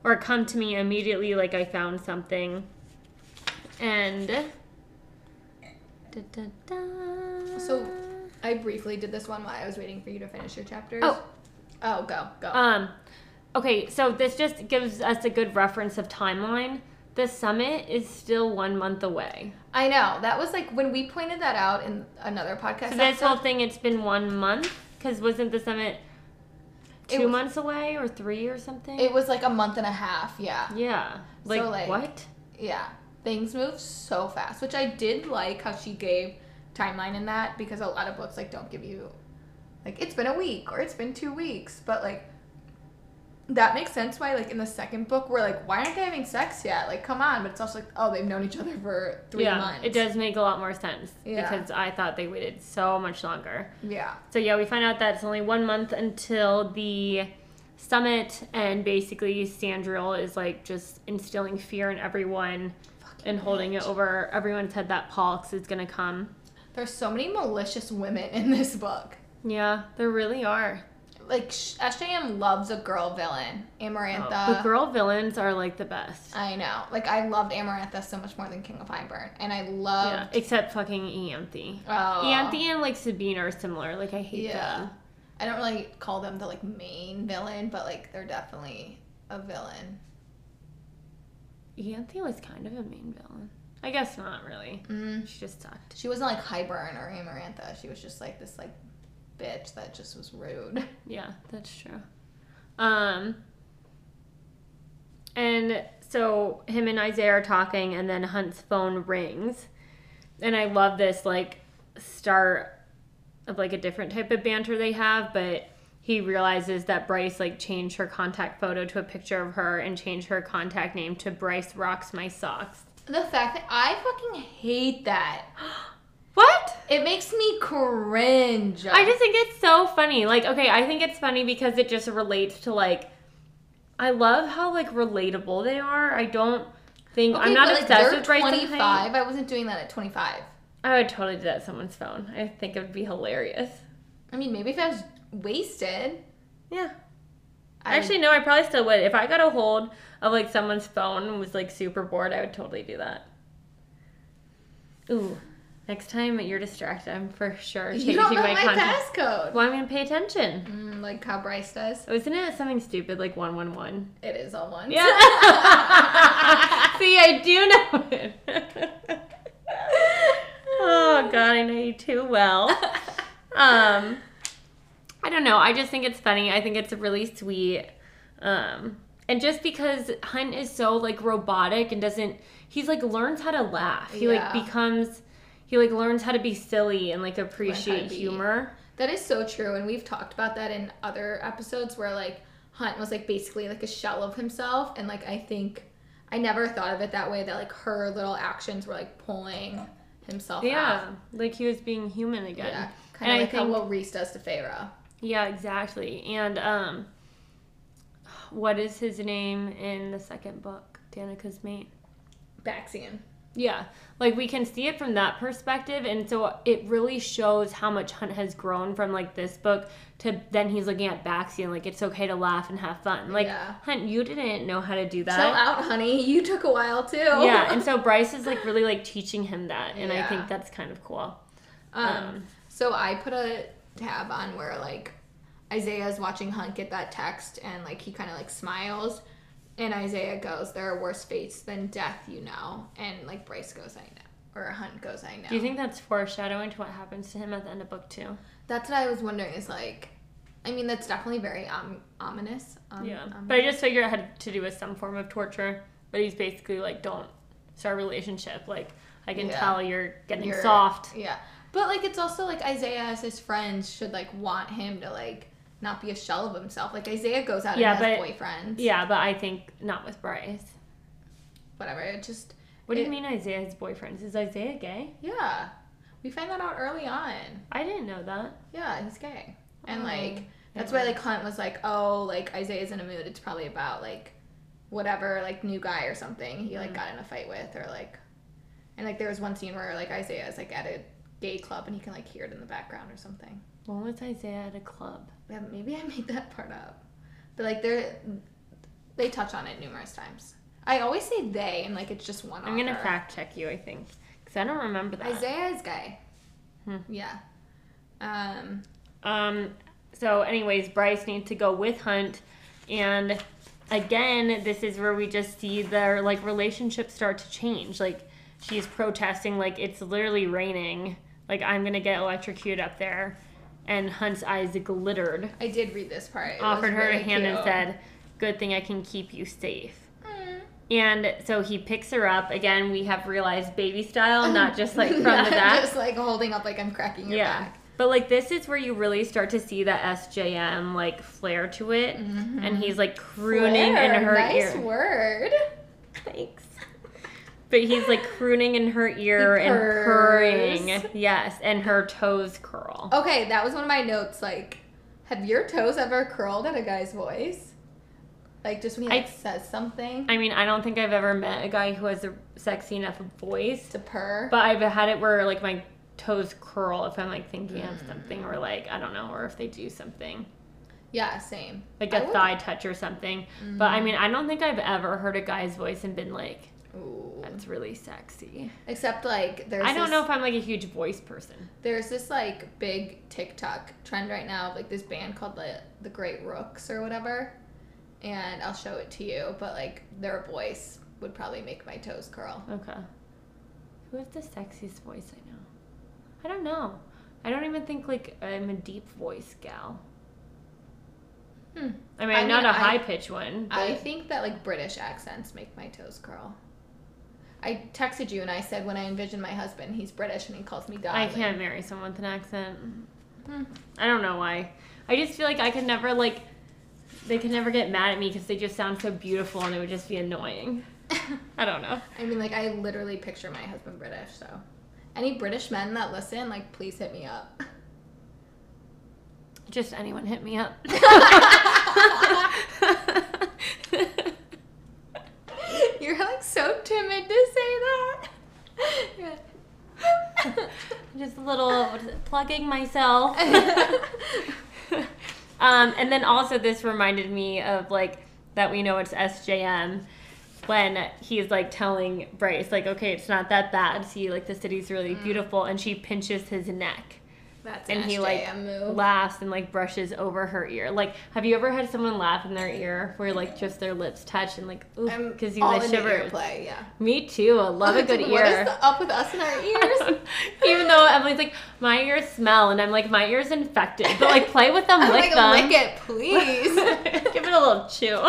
or come to me immediately, like I found something. And. Da, da, da. So- I briefly did this one while I was waiting for you to finish your chapters. Oh. oh, go go. Um, okay, so this just gives us a good reference of timeline. The summit is still one month away. I know that was like when we pointed that out in another podcast. So this episode, whole thing, it's been one month because wasn't the summit It two was- months away or three or something? it was like a month and a half. Yeah, yeah. Like, So, like- what? yeah. Things move so fast, which I did like how she gave timeline in that because a lot of books like don't give you like it's been a week or it's been two weeks, but like that makes sense why like in the second book we're like why aren't they having sex yet like come on but it's also like oh they've known each other for three yeah, months it does make a lot more sense Yeah. because I thought they waited so much longer. yeah So yeah, we find out that it's only one month until the summit, and basically Sandriel is like just instilling fear in everyone and holding it over everyone's head that Pollux is gonna come. there's so many malicious women in this book Yeah, there really are. Like SJM loves a girl villain Amarantha the girl villains are like the best. I know like I loved Amarantha so much more than King of Hybern and I love Yeah, except fucking Ianthe. oh Ianthe and like Sabine are similar. Like I hate Yeah. them. I don't really call them the like main villain, but like they're definitely a villain. Ianthe was kind of a main villain. I guess not really. Mm. She just sucked. She wasn't like Hybern or Amarantha. She was just like this like bitch that just was rude. Yeah, that's true. Um, and so him and Isaiah are talking, and then Hunt's phone rings, and I love this like start of like a different type of banter they have, but he realizes that Bryce like changed her contact photo to a picture of her and changed her contact name to Bryce rocks my socks. The fact that I fucking hate that. What? It makes me cringe. I just think it's so funny. Like, okay, I think it's funny because it just relates to like I love how like relatable they are. I don't think Okay, I'm not like, obsessed they're with Bryce and 25. I wasn't doing that at 25. I would totally do that on someone's phone. I think it would be hilarious. I mean, maybe if I was wasted. Yeah. I- Actually, no, I probably still would. If I got a hold of like someone's phone and was like super bored, I would totally do that. Ooh, next time you're distracted, I'm for sure changing you know my, my, contact. passcode. Well, I'm gonna pay attention. Mm, like how Bryce does. Oh, isn't it something stupid like one one one? It is all one. Yeah. See, I do know it. oh God, I know you too well. Um, I don't know. I just think it's funny. I think it's really sweet. Um, and just because Hunt is so like robotic and doesn't, he's like learns how to laugh. He Yeah. like becomes, he like learns how to be silly and like appreciate humor. That is so true, and we've talked about that in other episodes where like Hunt was like basically like a shell of himself, and like I think I never thought of it that way. That like her little actions were like pulling himself Yeah, out. like he was being human again. Yeah, kind of I like how what Rhys does to Feyre. Yeah, exactly. And um what is his name in the second book? Danica's mate. Baxian. Yeah. Like we can see it from that perspective and so it really shows how much Hunt has grown from like this book to then he's looking at Baxian like it's okay to laugh and have fun. Like Yeah. Hunt, you didn't know how to do that. Chill out, honey. You took a while too. Yeah, and so Bryce is like really like teaching him that and I think that's kind of cool. Um, Um, so I put a tab on where like Isaiah's watching Hunt get that text and like he kind of like smiles and Isaiah goes, "There are worse fates than death, you know." And like Bryce goes, "I know," or Hunt goes, "I know." Do you think that's foreshadowing to what happens to him at the end of book two? that's what I was wondering? Is like, I mean, that's definitely very um, ominous. Um, Yeah. um, But I just figured it had to do with some form of torture. But he's basically like, don't start a relationship. Like, I can Yeah. tell you're getting you're- soft. Yeah, but like it's also like Isaiah as his friends should like want him to like not be a shell of himself. Like Isaiah goes out Yeah, and has but- boyfriends. Yeah, but I think not with Bryce. whatever. It just What do you mean Isaiah's boyfriends? Is Isaiah gay? Yeah. We find that out early on. I didn't know that. Yeah, he's gay. And Oh, like that's yeah. why like Hunt was like, Oh, like Isaiah's in a mood, it's probably about like whatever, like new guy or something he like Mm. got in a fight with or like and like there was one scene where like Isaiah is like at a gay club and he can like hear it in the background or something. When was Isaiah at a club? Yeah, maybe I made that part up. But like they're they touch on it numerous times. I always say they and like it's just one I'm gonna fact check you. I think because I don't remember that. Isaiah is gay. Hmm. Yeah. Um Um. So, anyways, Bryce needs to go with Hunt, and again, this is where we just see their like relationship start to change. Like she's protesting, like it's literally raining. Like I'm gonna get electrocuted up there, and Hunt's eyes glittered. I did read this part. It offered her a hand and said, "Good thing I can keep you safe." Mm. And so he picks her up. Again, we have realized baby style, not just like from the back. just like holding up like I'm cracking your yeah. back. But like this is where you really start to see that SJM like flair to it, and he's like crooning Flair, in her nice ear. word. Thanks. But he's like crooning in her ear and purring. Yes, and her toes curl. Okay, that was one of my notes. Like, have your toes ever curled at a guy's voice? Like just when he like, I- says something I mean, I don't think I've ever met a guy who has a sexy enough voice. to purr. But I've had it where like my toes curl if I'm like thinking of Mm. something or like I don't know or if they do something yeah, same. like a thigh touch or something. But I mean I don't think I've ever heard a guy's voice and been like Ooh. that's really sexy. Except like there's I don't this- know if I'm like a huge voice person. There's this like big TikTok trend right now of like this band called the the Great Rooks or whatever, and I'll show it to you. But like their voice would probably make my toes curl. Okay. Who has the sexiest voice I know? I don't know. I don't even think like I'm a deep voice gal. Hmm. I mean, I I'm not a high pitched one. I think that like British accents make my toes curl. I texted you and I said when I envision my husband, he's British and he calls me I can't marry someone with an accent. Hmm. I don't know why. I just feel like I could never like. They could never get mad at me because they just sound so beautiful, and it would just be annoying. I don't know. I mean, like I literally picture my husband British. So, any British men that listen, like, please hit me up. Just anyone hit me up. You're like so timid to say that. just a little plugging myself. um, and then also this reminded me of like that we know it's SJM when he's like telling Bryce like okay it's not that bad see like the city's really beautiful and she pinches his neck That's and an he like laughs and like brushes over her ear like have you ever had someone laugh in their ear where like just their lips touch and like ooh I'm you all shivers earplay, yeah. me too I love a good ear What is the up with us and our ears? Even though Emily's like, my ears smell, and I'm like, my ear's infected. But like, play with them, I'm lick like, them. lick it, please. Give it a little chew.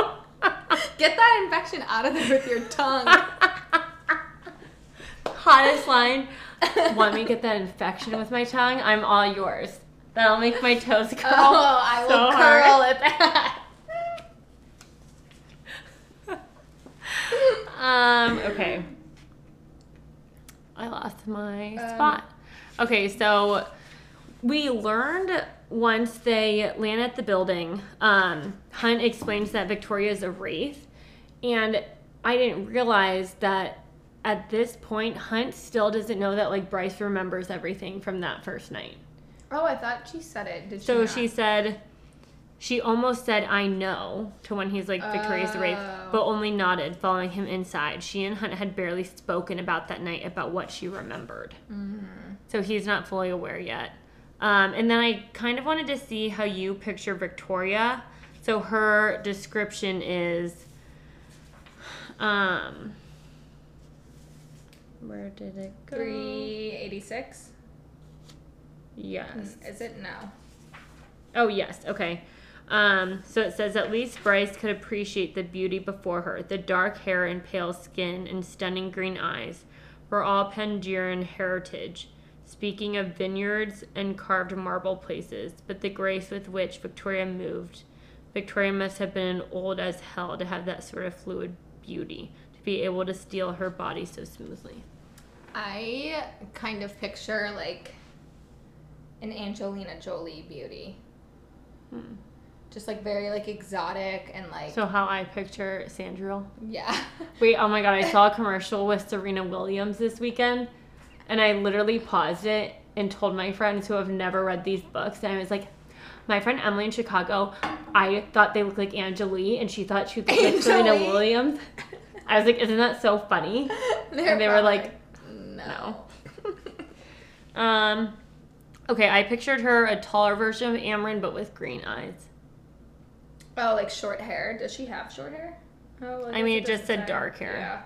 Get that infection out of there with your tongue. Hottest line. Want me to get that infection with my tongue? I'm all yours. That'll make my toes curl. Oh, I will so curl hard. at that. Um, okay. I lost my Um, spot. Okay, so we learned once they land at the building, um, Hunt explains that Viktoria is a wraith. And I didn't realize that at this point, Hunt still doesn't know that like Bryce remembers everything from that first night. Oh, I thought she said it. Did she? So not? she said, she almost said, I know, to when he's like, Viktoria's the Wraith, Oh. but only nodded, following him inside. She and Hunt had barely spoken about that night, about what she remembered. Mm-hmm. So he's not fully aware yet. Um, and then I kind of wanted to see how you picture Viktoria. So her description is, um, where did it go? three eighty six. Yes. Is it no? Oh, yes. Okay. Um, so it says at least Bryce could appreciate the beauty before her. The dark hair and pale skin and stunning green eyes were all Pangeran heritage, speaking of vineyards and carved marble places, but the grace with which Viktoria moved. Viktoria must have been old as hell to have that sort of fluid beauty, to be able to steal her body so smoothly. I kind of picture like an Angelina Jolie beauty. Hmm. Just like very like exotic and like So how I picture Sandriel. yeah. Wait, oh my god, I saw a commercial with Serena Williams this weekend, and I literally paused it and told my friends who have never read these books, and I was like, my friend Emily in Chicago, I thought they looked like Angelique, and she thought she looked like Serena Williams. I was like, isn't that so funny? They're And they were like, no. Um, okay, I pictured her a taller version of Amren, but with green eyes. Oh, like short hair. Does she have short hair? Oh, I mean, it just said say. dark hair. Yeah.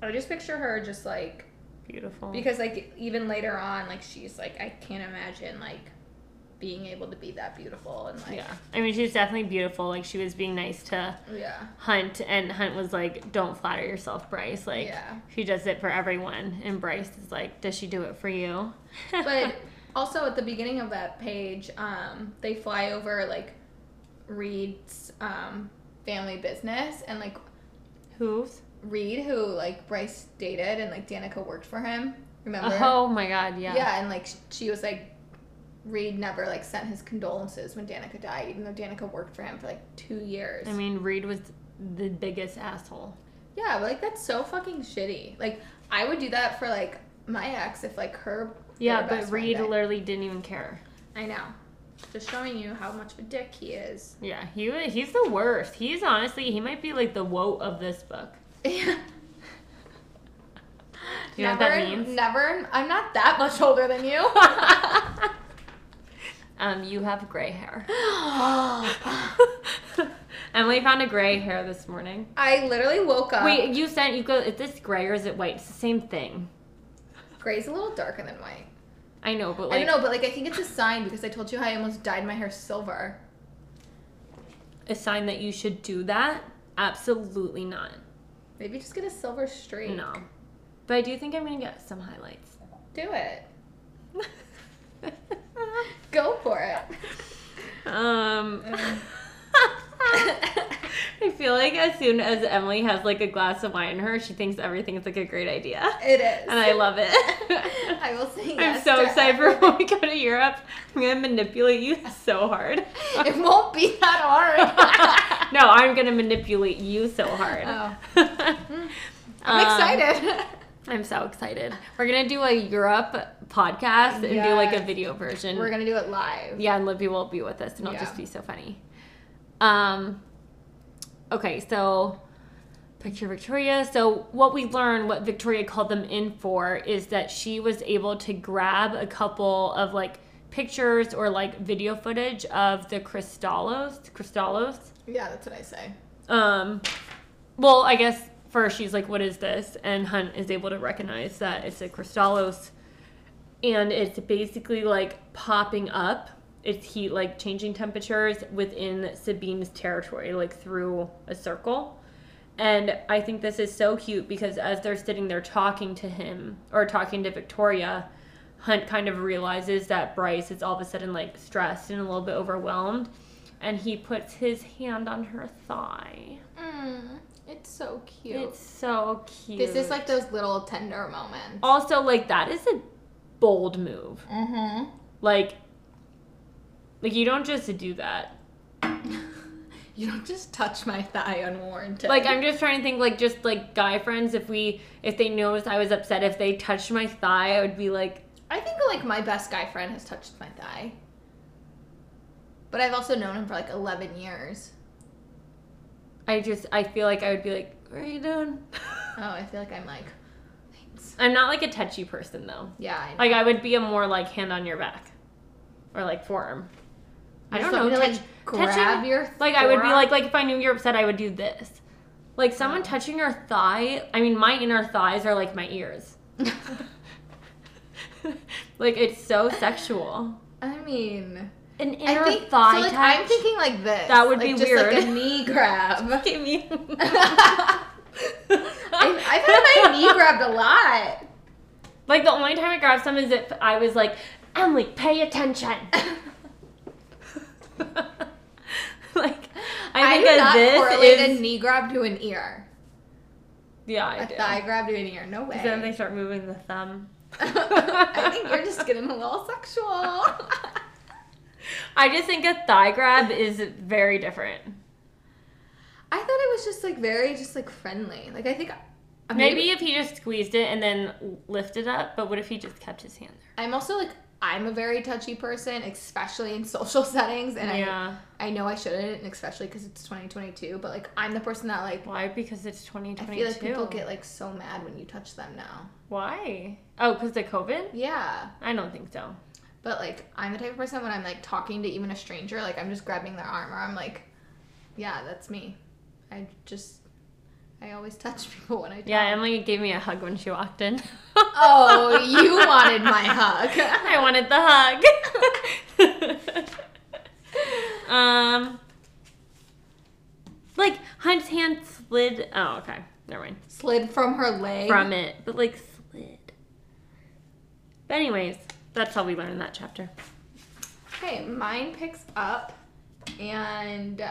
I would just picture her just like Beautiful. because like even later on, like she's like I can't imagine like being able to be that beautiful and like yeah, I mean, she's definitely beautiful. Like she was being nice to yeah. Hunt, and Hunt was like, "Don't flatter yourself, Bryce. Like Yeah. she does it for everyone." And Bryce is like, "Does she do it for you?" But also at the beginning of that page, um, they fly over like Reid's um, family business and like who's? Reid, who like Bryce dated and like Danica worked for him. Remember? Oh my God, yeah. Yeah, and like she was like, Reid never like sent his condolences when Danica died, even though Danica worked for him for like two years. I mean, Reid was the biggest asshole. yeah, but like that's so fucking shitty. Like I would do that for like my ex if like her. Yeah, but Reid died. literally didn't even care. I know. Just showing you how much of a dick he is. Yeah, he he's the worst. He's honestly he might be like the woe of this book. Yeah. You know what never, that means? never. I'm not that much older than you. um, you have gray hair. Emily found a gray hair this morning. I literally woke up. Wait, you sent you go. Is this gray or is it white? It's the same thing. Gray's a little darker than white. I know, but like I don't know, but like I think it's a sign because I told you how I almost dyed my hair silver. a sign that you should do that. Absolutely not. Maybe just get a silver streak. No. But I do think I'm gonna get some highlights. Do it. Go for it. Um, I feel like as soon as Emily has like a glass of wine in her, she thinks everything's like a great idea. It is. And I love it. I will say yes I'm so to excited for when we go to Europe. I'm gonna manipulate you so hard. It won't be that hard. no, I'm gonna manipulate you so hard. Oh. Um, I'm excited. I'm so excited. We're gonna do a Europe podcast and do like a video version. We're gonna do it live. Yeah, and Libby will be with us, and it'll Yeah. just be so funny. Um, okay, so picture Viktoria. So what we learned, what Viktoria called them in for, is that she was able to grab a couple of like pictures or like video footage of the Kristallos. Kristallos. Yeah, that's what I say. Um, well, I guess first she's like, "What is this?" And Hunt is able to recognize that it's a Kristallos, and it's basically like popping up. It's heat, like changing temperatures within Sabine's territory, like through a circle. And I think this is so cute because as they're sitting there talking to him or talking to Viktoria, Hunt kind of realizes that Bryce is all of a sudden like stressed and a little bit overwhelmed. And he puts his hand on her thigh. Mm, it's so cute. It's so cute. this is like those little tender moments. also like that is a bold move. Mm-hmm. Like, like you don't just do that. You don't just touch my thigh unwarranted. Like I'm just trying to think like just like guy friends if we if they noticed I was upset if they touched my thigh I would be like I think like my best guy friend has touched my thigh. But I've also known him for like 11 years. I just I feel like I would be like what are you doing? Oh, I feel like I'm like, thanks. I'm not like a touchy person though. Yeah, I know. Like I would be a more like hand on your back or like forearm. I don't know. to, touch- like, grab touching- your like I would be like like if I knew you're upset I would do this. Like someone touching your thigh. I mean my inner thighs are like my ears. like it's so sexual. I mean, An I inner think thigh so. Like touch. I'm thinking like this. That would like, be just weird. Like a knee grab. Give me. I've, I've had my knee grabbed a lot. Like the only time I grabbed some is if I was like, Emily, pay attention. like I I, think do not this correlate is a knee grab to an ear. yeah, I A do. thigh grab to an ear. No way. then they start moving the thumb. I think you're just getting a little sexual. I just think a thigh grab is very different. I thought it was just like very just like friendly. Like I think uh, Maybe if he just squeezed it and then lifted up, but what if he just kept his hand there? I'm also like I'm a very touchy person, especially in social settings, and? Yeah. I I know I shouldn't, and especially because it's 2022. But like I'm the person that like Why? Because it's 2022. I 2022. feel like people get like so mad when you touch them now. Why? Oh, because of COVID? Yeah, I don't think so. but like I'm the type of person when I'm like talking to even a stranger, like I'm just grabbing their arm, or I'm like, yeah, that's me. I just I always touch people when I talk. Yeah, Emily gave me a hug when she walked in. Oh, you wanted my hug. I wanted the hug. um, like Hunt's hand slid. Oh, okay, never mind. Slid from her leg. From it, but like slid. But anyways, that's how we learned in that chapter. Okay, mine picks up and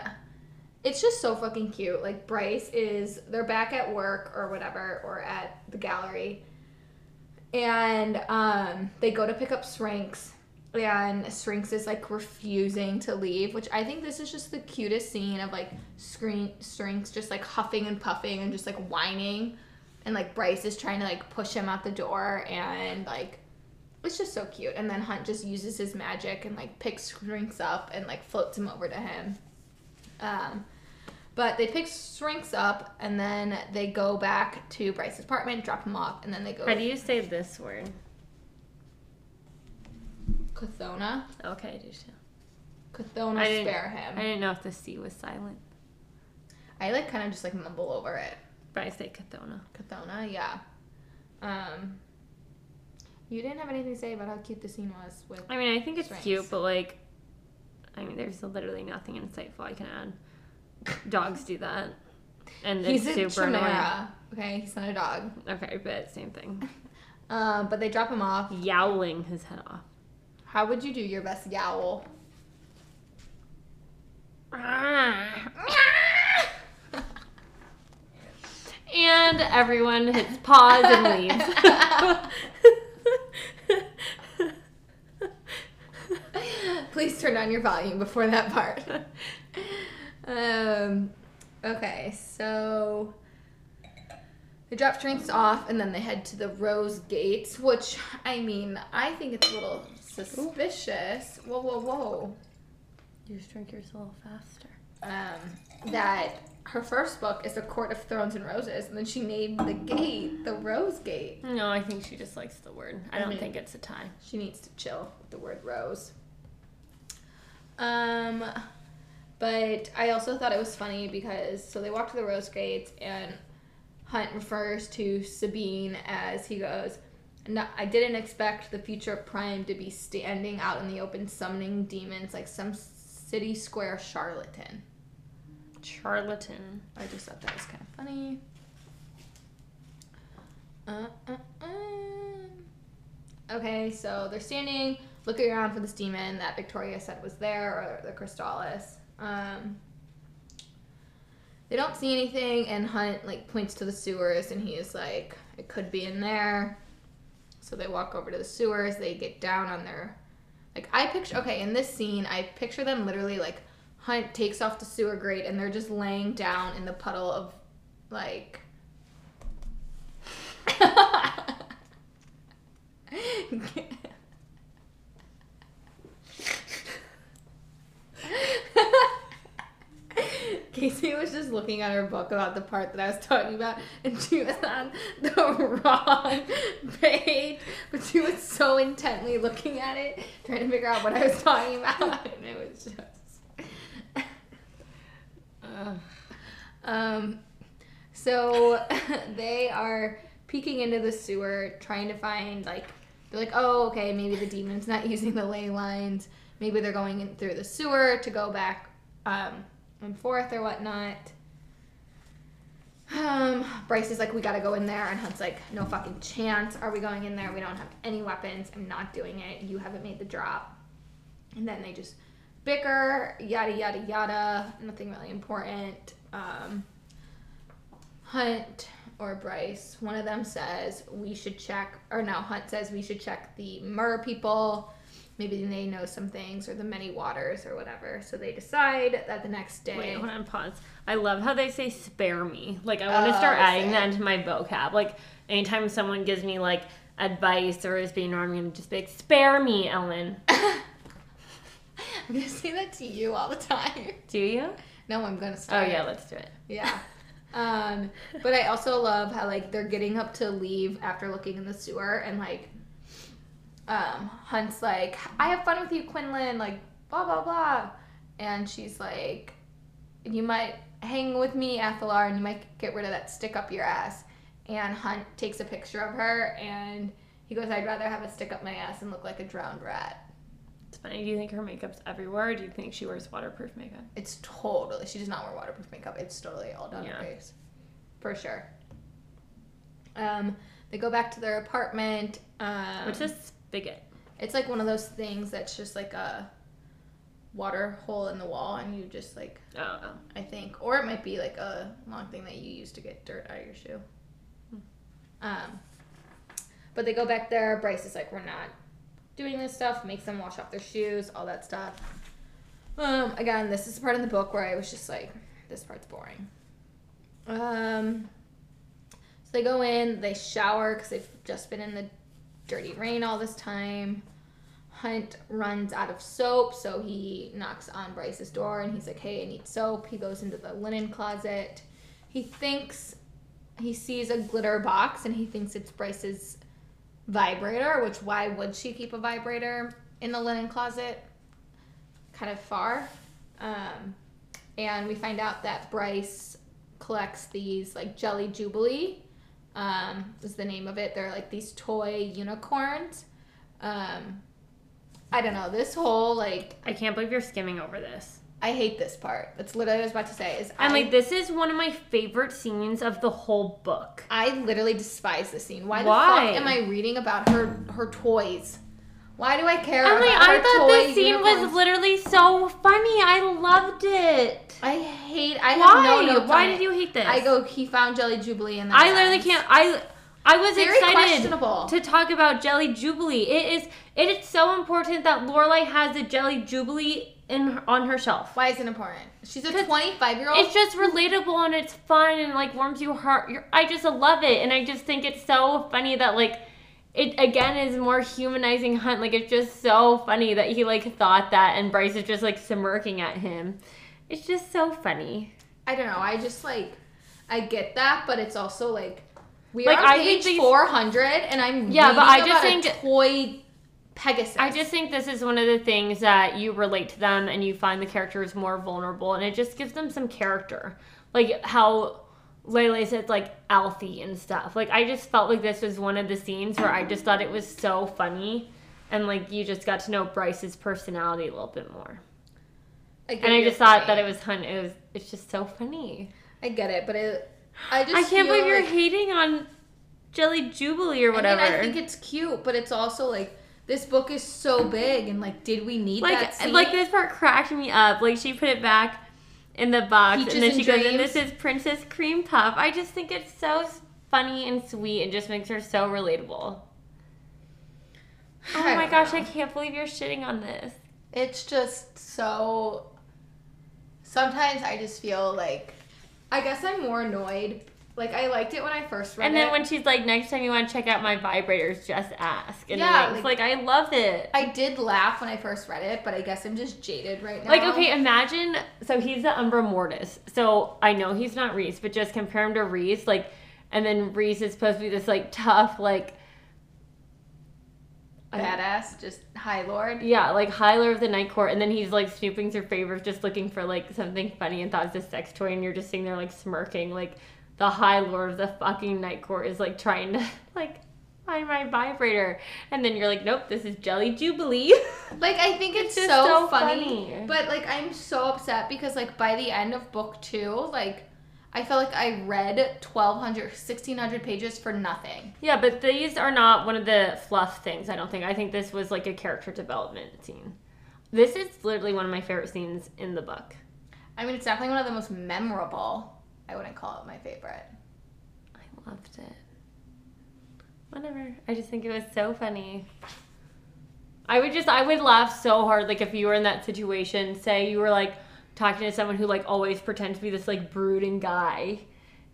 it's just so fucking cute. Like Bryce is they're back at work or whatever or at the gallery. And um they go to pick up Syrinx and Syrinx is like refusing to leave, which I think this is just the cutest scene of like screen Syrinx just like huffing and puffing and just like whining and like Bryce is trying to like push him out the door and like it's just so cute. And then Hunt just uses his magic and like picks Syrinx up and like floats him over to him. Um, but they pick Syrinx up and then they go back to Bryce's apartment, drop him off, and then they go How do you say this word? Cathona. Okay, I do too. Cathona spare him. I didn't know if the C was silent, I like kind of just like mumble over it. but I say Cathona. Cathona, yeah. Um, You didn't have anything to say about how cute the scene was with. I mean, I think it's Syrinx. cute, but like, I mean, there's literally nothing insightful I can add. Dogs do that, and He's it's a super annoying. chimera. Okay, he's not a dog. Okay, but same thing. Um, but they drop him off. Yowling his head off. How would you do your best yowl? and everyone hits pause and leaves. Please turn down your volume before that part. um, okay, so they drop Syrinx off and then they head to the Rose Gates, which I mean, I think it's a little suspicious. Whoa, whoa, whoa. you just drink yours a little faster. Um, that her first book is The Court of Thrones and Roses, and then she named the gate the Rose Gate. No, I think she just likes the word. I don't mean- think it's a tie. She needs to chill with the word rose. Um, but I also thought it was funny because so they walk to the rose gates and Hunt refers to Sabine as he goes. No, I didn't expect the future prime to be standing out in the open summoning demons like some city square charlatan. Charlatan. I just thought that was kind of funny. Uh, uh, uh. Okay, so they're standing, looking around for this demon that Viktoria said was there, or the Kristallos. Um, they don't see anything, and Hunt like points to the sewers, and he is like, "It could be in there." So they walk over to the sewers. They get down on their, like I picture. Okay, in this scene, I picture them literally like Hunt takes off the sewer grate, and they're just laying down in the puddle of, like. Casey was just looking at her book about the part that I was talking about, and she was on the wrong page, but she was so intently looking at it, trying to figure out what I was talking about, and it was just. Um, so they are peeking into the sewer, trying to find like they're like, oh, okay, maybe the demon's not using the ley lines. Maybe they're going in through the sewer to go back um, and forth or whatnot. Um, Bryce is like, we gotta go in there, and Hunt's like, no fucking chance. Are we going in there? We don't have any weapons. I'm not doing it. You haven't made the drop. And then they just bicker, yada yada yada. Nothing really important. Um, Hunt or Bryce, one of them says we should check, or no, Hunt says we should check the mer people. Maybe they know some things, or the many waters, or whatever. So they decide that the next day. Wait, hold on, pause. I love how they say spare me. Like, I want to Oh, start adding that into my vocab. Like, anytime someone gives me, like, advice or is being wrong, I'm to just be like, spare me, Ellen. I'm gonna say that to you all the time. Do you? No, I'm gonna start. Oh, yeah, let's do it. Yeah. Um, but I also love how like they're getting up to leave after looking in the sewer and like um Hunt's like, I have fun with you, Quinlan, like blah blah blah. And she's like, You might hang with me, Athalar, and you might get rid of that stick up your ass. And Hunt takes a picture of her and he goes, I'd rather have a stick up my ass and look like a drowned rat. It's funny. Do you think her makeup's everywhere? Do you think she wears waterproof makeup? It's totally. She does not wear waterproof makeup. It's totally all down Yeah. her face, for sure. Um, they go back to their apartment. Um, What's this spigot? It's like one of those things that's just like a water hole in the wall, and you just like Oh, oh. I think, or it might be like a long thing that you use to get dirt out of your shoe. Um, but they go back there. Bryce is like, "We're not doing this stuff." Makes them wash off their shoes, all that stuff. Um, again, this is the part in the book where I was just like, "This part's boring." Um, so they go in, they shower because they've just been in the dirty rain all this time. Hunt runs out of soap, so he knocks on Bryce's door and he's like, Hey, I need soap. He goes into the linen closet. He thinks he sees a glitter box and he thinks it's Bryce's vibrator, which why would she keep a vibrator in the linen closet? Kind of far. Um, and we find out that Bryce collects these like jelly jubilee Um, is the name of it. They're like these toy unicorns. Um, I don't know. This whole like I can't believe you're skimming over this. I hate this part. That's literally what I was about to say. Is And I, like this is one of my favorite scenes of the whole book. I literally despise this scene. Why, Why? the fuck am I reading about her her toys? Why do I care about I thought this scene was literally so funny. I loved it. I hate. I Why? have no Why did it. you hate this? I go. He found Jelly Jubilee and I literally can't. I I was Very excited questionable. to talk about Jelly Jubilee. It is it is so important that Lorelai has a Jelly Jubilee in her, on her shelf. Why is it important? She's a 25 year old. It's just relatable and it's fun and like warms your heart. Your- I just love it, and I just think it's so funny that like it again is more humanizing Hunt. Like it's just so funny that he like thought that, and Bryce is just like smirking at him. It's just so funny. I don't know. I just like. I get that, but it's also like. We Like, are I page these- 400, and I'm Yeah, but I just think- toy Pegasus. I just think this is one of the things that you relate to them and you find the characters more vulnerable and it just gives them some character. Like how Lele said like Athie and stuff. Like I just felt like this was one of the scenes where I just thought it was so funny and like you just got to know Bryce's personality a little bit more. I get And I just thought point. that it was hun it was it's just so funny. I get it, but it. I just. I can't believe you're like- hating on Jelly Jubilee or whatever. I mean, I think it's cute, but it's also like this book is so big, and like, did we need that like scene? like this part cracked me up. Like she put it back in the box, Peaches and then and she goes, "And this is Princess Cream Puff." I just think it's so funny and sweet, and just makes her so relatable. Oh my gosh, know. I can't believe you're shitting on this. It's just so. Sometimes I just feel like, I guess I'm more annoyed. Like I liked it when I first read it. And then it. when she's like, "Next time you want to check out my vibrators, just ask." And Yeah, like- like, I love it. I did laugh when I first read it, but I guess I'm just jaded right now. Like, okay, imagine. So he's the Umbra Mortis. So I know he's not Rhys, but just compare him to Rhys. Like, and then Rhys is supposed to be this like tough, like badass, just High Lord. Yeah, like High Lord of the Night Court, and then he's like snooping through favors, just looking for like something funny, and thought it's a sex toy, and you're just sitting there like smirking. Like the High Lord of the fucking Night Court is like trying to like find my vibrator, and then you're like, nope, this is Jelly Jubilee. Like I think it's, It's so, so funny, funny. but like I'm so upset because like by the end of book two, like I felt like I read 1200 1600 pages for nothing. yeah, but these are not one of the fluff things. I don't think. I think this was like a character development scene. This is literally one of my favorite scenes in the book. I mean, it's definitely one of the most memorable. I wouldn't call it my favorite. I loved it. Whatever. I just think it was so funny. I would just I would laugh so hard like if you were in that situation, say you were like talking to someone who like always pretends to be this like brooding guy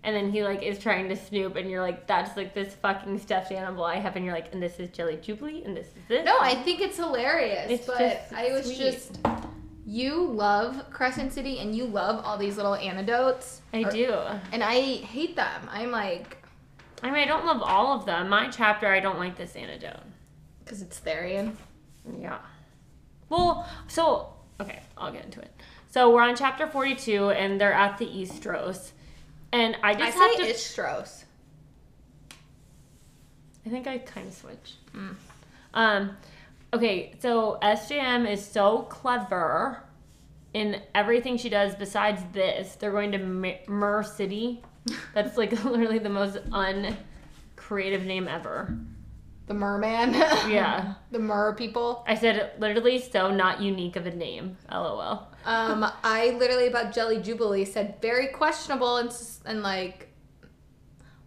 and then he like is trying to snoop and you're like that's like this fucking stuffed animal I have and you're like and this is Jelly Jubilee and this is this. No, I think it's hilarious, It's but just I was sweet. just. You love Crescent City and you love all these little anecdotes. I Or- do. And I hate them. I'm like, I mean I don't love all of them. My chapter I don't like this antidote. because it's Tharion. Yeah. Well, so okay, I'll get into it. So we're on chapter forty-two, and they're at the Eastros, and I I just have say to. Istros. I think I kind of switched. Mm. Um, okay, so SJM is so clever in everything she does. Besides this, they're going to Mer City. That's like literally the most uncreative name ever. The merman. Yeah. the mer people. I said literally so not unique of a name. LOL. Um, I literally about Jelly Jubilee said very questionable and and like,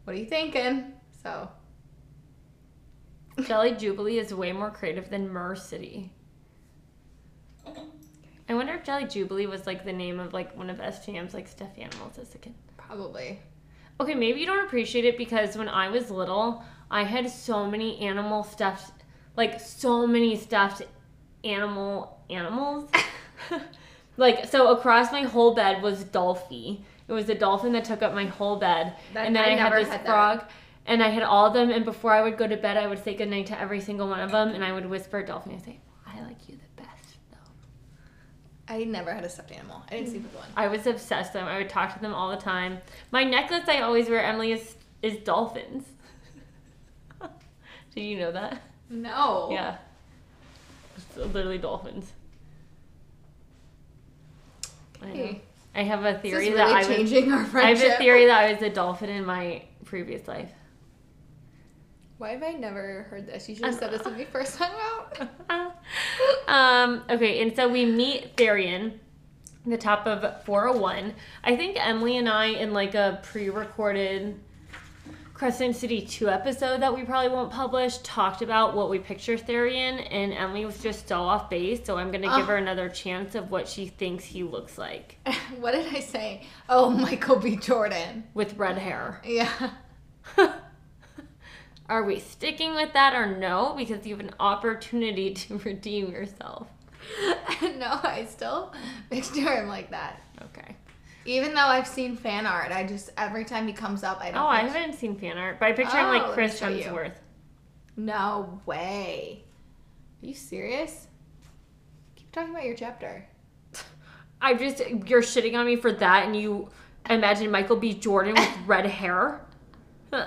what are you thinking? So Jelly Jubilee is way more creative than Mer City. I wonder if Jelly Jubilee was like the name of like one of SJM's like stuffed animals as a kid. probably. Okay, maybe you don't appreciate it because when I was little, I had so many animal stuffed, like so many stuffed animal animals. like so across my whole bed was Dolphy. It was a dolphin that took up my whole bed, That- and then I I, had this had that. And I had all of them, and before I would go to bed, I would say goodnight to every single one of them, and I would whisper to Dolphin and say, I like you the best, though. I never had a stuffed animal. I didn't sleep with one. I was obsessed with them. I would talk to them all the time. My necklace I always wear, Emily, is is dolphins. Did you know that? No. Yeah. It's literally dolphins. I. Hey, I have a theory is that really I was. changing our I have a theory that I was a dolphin in my previous life. Why have I never heard this? You should have said this when we first hung out. um, okay, and so we meet Tharion, the top of 401. I think Emily and I, in like a pre recorded Crescent City 2 episode that we probably won't publish, talked about what we picture Tharion, and Emily was just so off base, so I'm gonna give Oh. her another chance of what she thinks he looks like what did I say? Oh, Michael B. Jordan. with red hair. Yeah. Are we sticking with that or no? Because you have an opportunity to redeem yourself. no, I still picture him like that. Okay. Even though I've seen fan art, I just every time he comes up, I don't. Oh, I haven't seen fan art, but I picture him Oh, like Chris. Hemsworth. No way. Are you serious? Keep talking about your chapter. I just you're shitting on me for that, and you imagine Michael B. Jordan with red hair.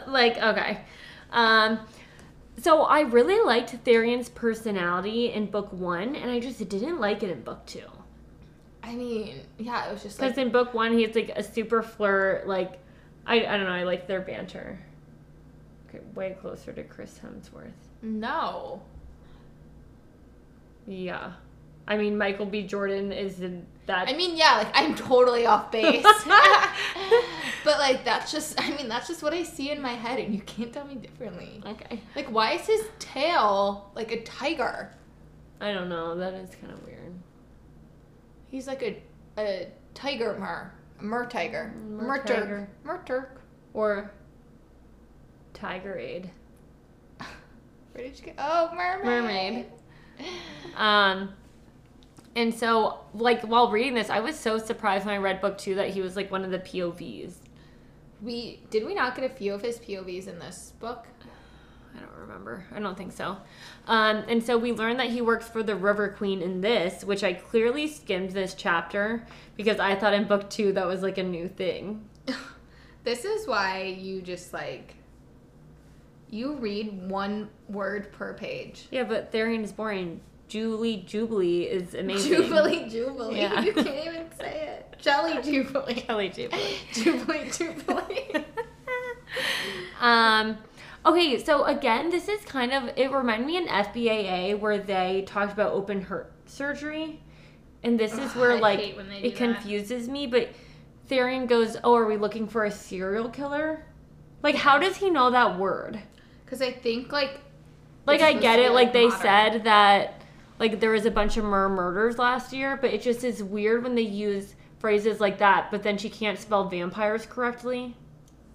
like okay, um, so I really liked Tharion's personality in book one, and I just didn't like it in book two. I mean, yeah, it was just Because like in book one, he's like a super flirt. Like I I don't know, I like their banter. Okay, way closer to Chris Hemsworth. no. Yeah, I mean Michael B. Jordan is in that. I mean, yeah, like I'm totally off base. but like that's just I mean, that's just what I see in my head and you can't tell me differently. okay. Like why is his tail like a tiger? I don't know. That is kind of weird. He's like a a tiger mer. Mer tiger. Mer tiger. Mer Turk. Or Tiger Aid. Where did you get Oh, mermaid. Mermaid. Um, and so, like, while reading this, I was so surprised when I read book two that he was like one of the POVs. We did we not get a few of his POVs in this book? I don't remember. I don't think so. Um, and so we learned that he works for the River Queen in this, which I clearly skimmed this chapter because I thought in book two that was like a new thing. This is why you just like you read one word per page. Yeah, but Tharion is boring. Julie Jubilee is amazing. Jubilee, Jubilee. Yeah. You can't even say it. Jelly Jubilee. Kelly Jubilee. Jubilee, Jubilee. um, okay, so again, this is kind of it reminded me in FBAA where they talked about open heart surgery, and this is Ugh, where I like it that. confuses me. But Tharion goes, "Oh, are we looking for a serial killer? Like, how does he know that word? Because I think like Like, I get it. Like like, they modern. said that like there was a bunch of mur murders last year, but it just is weird when they use phrases like that. But then she can't spell vampires correctly.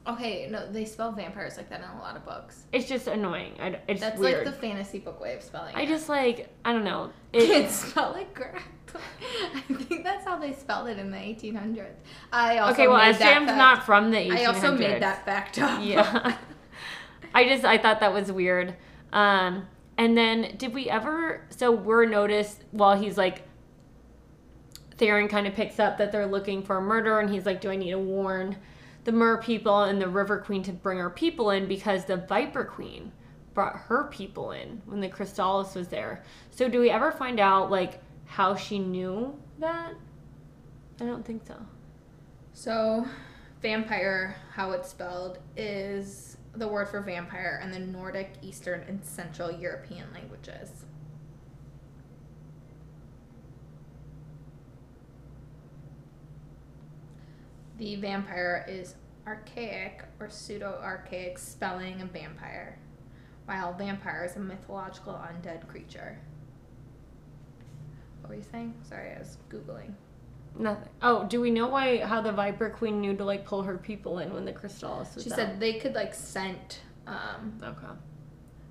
okay, no, they spell vampires like that in a lot of books. It's just annoying. I, it's That's weird. like the fantasy book way of spelling. I it. just like I don't know. It, It, it's spelled like correctly. I think that's how they spelled it in the 1800s. I also okay, well, made that Asham's fact- not from the 1800s. I also made that fact up. Yeah. I just I thought that was weird. Um, and then did we ever? So we're noticed while he's like. Tharion kind of picks up that they're looking for a murder, and he's like, "Do I need to warn the Mer people and the River Queen to bring our people in because the Viper Queen brought her people in when the Kristallos was there." So do we ever find out like how she knew that? I don't think so. So, vampire, how it's spelled, is the word for vampire in the Nordic, Eastern, and Central European languages. The vampire is archaic or pseudo archaic spelling of vampire, while vampire is a mythological undead creature. What were you saying? Sorry, I was Googling. Nothing. Oh, do we know why how the Viper Queen knew to like pull her people in when the Kristallos was She out? said they could like scent um, Okay.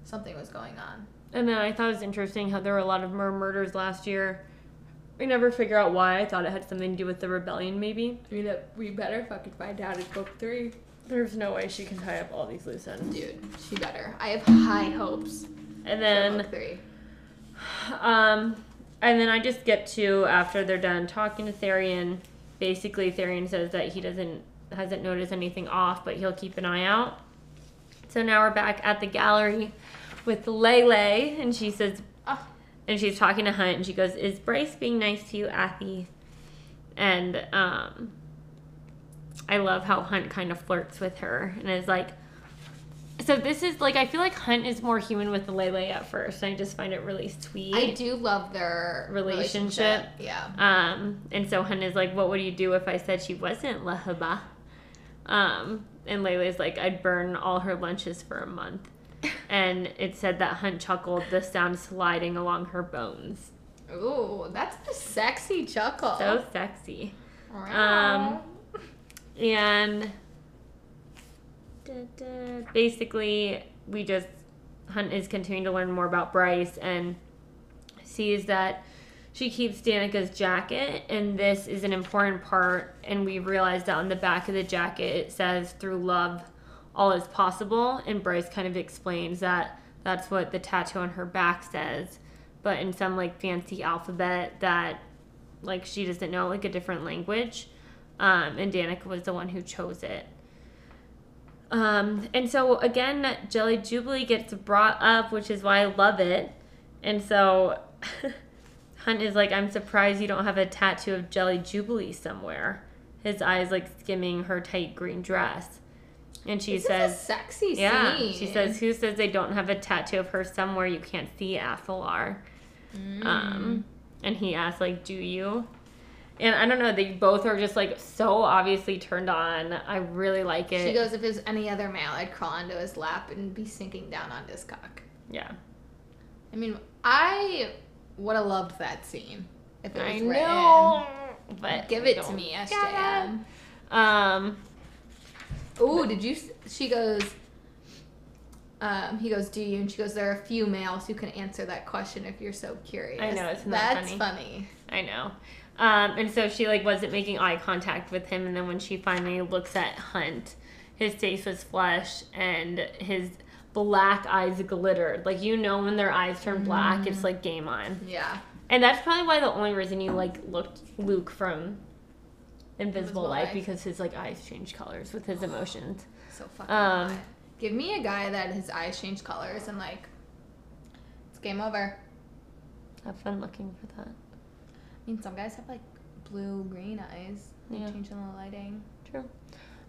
something was going on. And then I thought it was interesting how there were a lot of mer murders last year. We never figure out why. I thought it had something to do with the rebellion, maybe. I mean, we better fucking find out in book three. There's no way she can tie up all these loose ends. Dude, she better. I have high hopes And for then, book three. um, and then I just get to after they're done talking to Tharion. Basically, Tharion says that he doesn't hasn't noticed anything off, but he'll keep an eye out. So now we're back at the gallery with Lele, and she says, Oh. and she's talking to Hunt, and she goes, "Is Bryce being nice to you, Athie?" And um, I love how Hunt kind of flirts with her and is like, so this is like I feel like Hunt is more human with Lele at first, and I just find it really sweet. I do love their Relationship. Yeah. Um, and so Hunt is like, "What would you do if I said she wasn't Lehabah?" Um, and Lele's like, "I'd burn all her lunches for a month." and it said that Hunt chuckled, the sound sliding along her bones. Ooh, that's a sexy chuckle. So sexy. Wow. And da-da, basically, we just Hunt is continuing to learn more about Bryce and sees that she keeps Danica's jacket, and this is an important part. And we realize that on the back of the jacket it says "Through love, all is possible." And Bryce kind of explains that that's what the tattoo on her back says, but in some like fancy alphabet that like she doesn't know like a different language. Um, and Danica was the one who chose it. Um, and so again, Jelly Jubilee gets brought up, which is why I love it. And so Hunt is like, I'm surprised you don't have a tattoo of Jelly Jubilee somewhere. His eyes like skimming her tight green dress. And she This is says, sexy Yeah, scene. she says, Who says they don't have a tattoo of her somewhere you can't see Athalar? Mm. Um, and he asks, like, do you? And I don't know, they both are just like so obviously turned on. I really like it. She goes, if it was any other male, I'd crawl onto his lap and be sinking down on his cock. yeah. I mean, I would have loved that scene if it was I written. know. But Give it to me, SJM. Um, Ooh, did you? She goes. Um, he goes, "Do you?" And she goes, "There are a few males who can answer that question if you're so curious." I know, isn't that That's funny? I know. Um, and so she like wasn't making eye contact with him, and then when she finally looks at Hunt, his face was flush and his black eyes glittered. Like you know when their eyes turn black, it's like game on. Yeah. And that's probably why the only reason you like looked Luke from Invisible, Invisible Life Life. because his like eyes change colors with his emotions. So fucking Um, hot. Give me a guy that his eyes change colors and like, it's game over. Have fun looking for that. I mean, some guys have like blue green eyes. They Yeah. change in the lighting. True.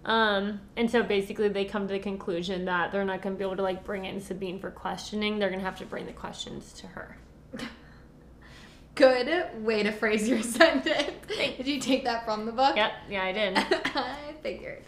Um, and so basically they come to the conclusion that they're not going to be able to like bring in Sabine for questioning. They're going to have to bring the questions to her. Good way to phrase your sentence. Did you take that from the book? Yep. Yeah, I did. I figured.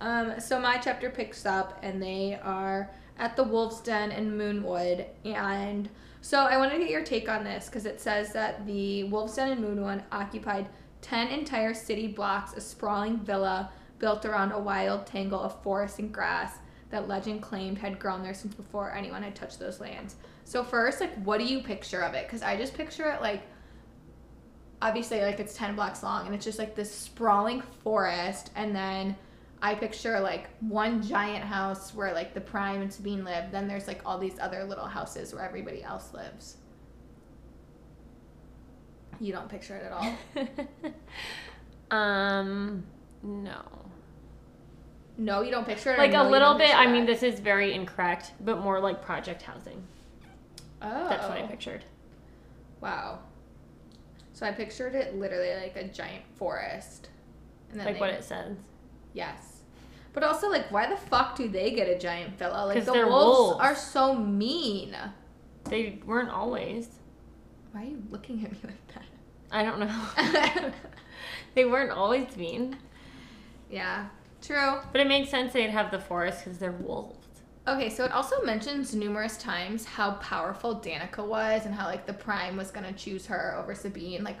Um, so my chapter picks up, and they are at the Wolf's Den in Moonwood. And so I want to get your take on this because it says that the Wolf's Den in Moonwood occupied 10 entire city blocks, a sprawling villa built around a wild tangle of forest and grass that legend claimed had grown there since before anyone had touched those lands. So, first, like, what do you picture of it? Because I just picture it like obviously like it's 10 blocks long and it's just like this sprawling forest and then i picture like one giant house where like the prime and sabine live then there's like all these other little houses where everybody else lives you don't picture it at all um, no. no you don't picture it Like no, a little bit. I mean, this is very incorrect, but more like project housing. oh That's what I pictured. wow so i pictured it literally like a giant forest and then Like what it says. Yes. But also, like, why the fuck do they get a giant villa? Like, 'Cause the they're wolves, wolves. are so mean. They weren't always. Why are you looking at me like that? I don't know. that? they weren't always mean. yeah, true. But it makes sense they'd have the forest because they're wolves. Okay, so it also mentions numerous times how powerful Danica was and how, like, the Prime was gonna choose her over Sabine. Like,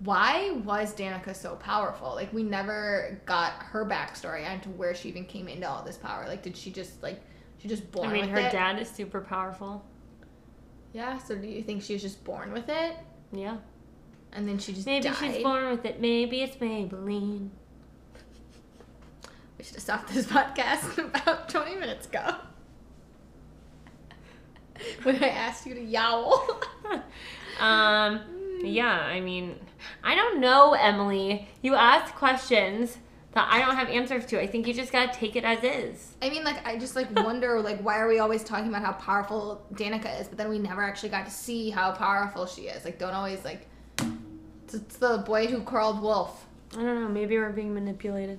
why was Danica so powerful? Like, we never got her backstory onto where she even came into all this power. Like, did she just, like, she just born with it? I mean, her it? dad is super powerful. Yeah, so do you think she was just born with it? Yeah. And then she just Maybe died? she's born with it. Maybe it's Maybelline. We should have stopped this podcast about 20 minutes ago. when I asked you to yowl. um, Mm. yeah, I mean, I don't know, Emily. You ask questions that I don't have answers to. I think you just gotta take it as is. I mean, like, I just like wonder, like, why are we always talking about how powerful Danica is, but then we never actually got to see how powerful she is. Like, don't always like. It's, the boy who crawled wolf. I don't know. Maybe we're being manipulated.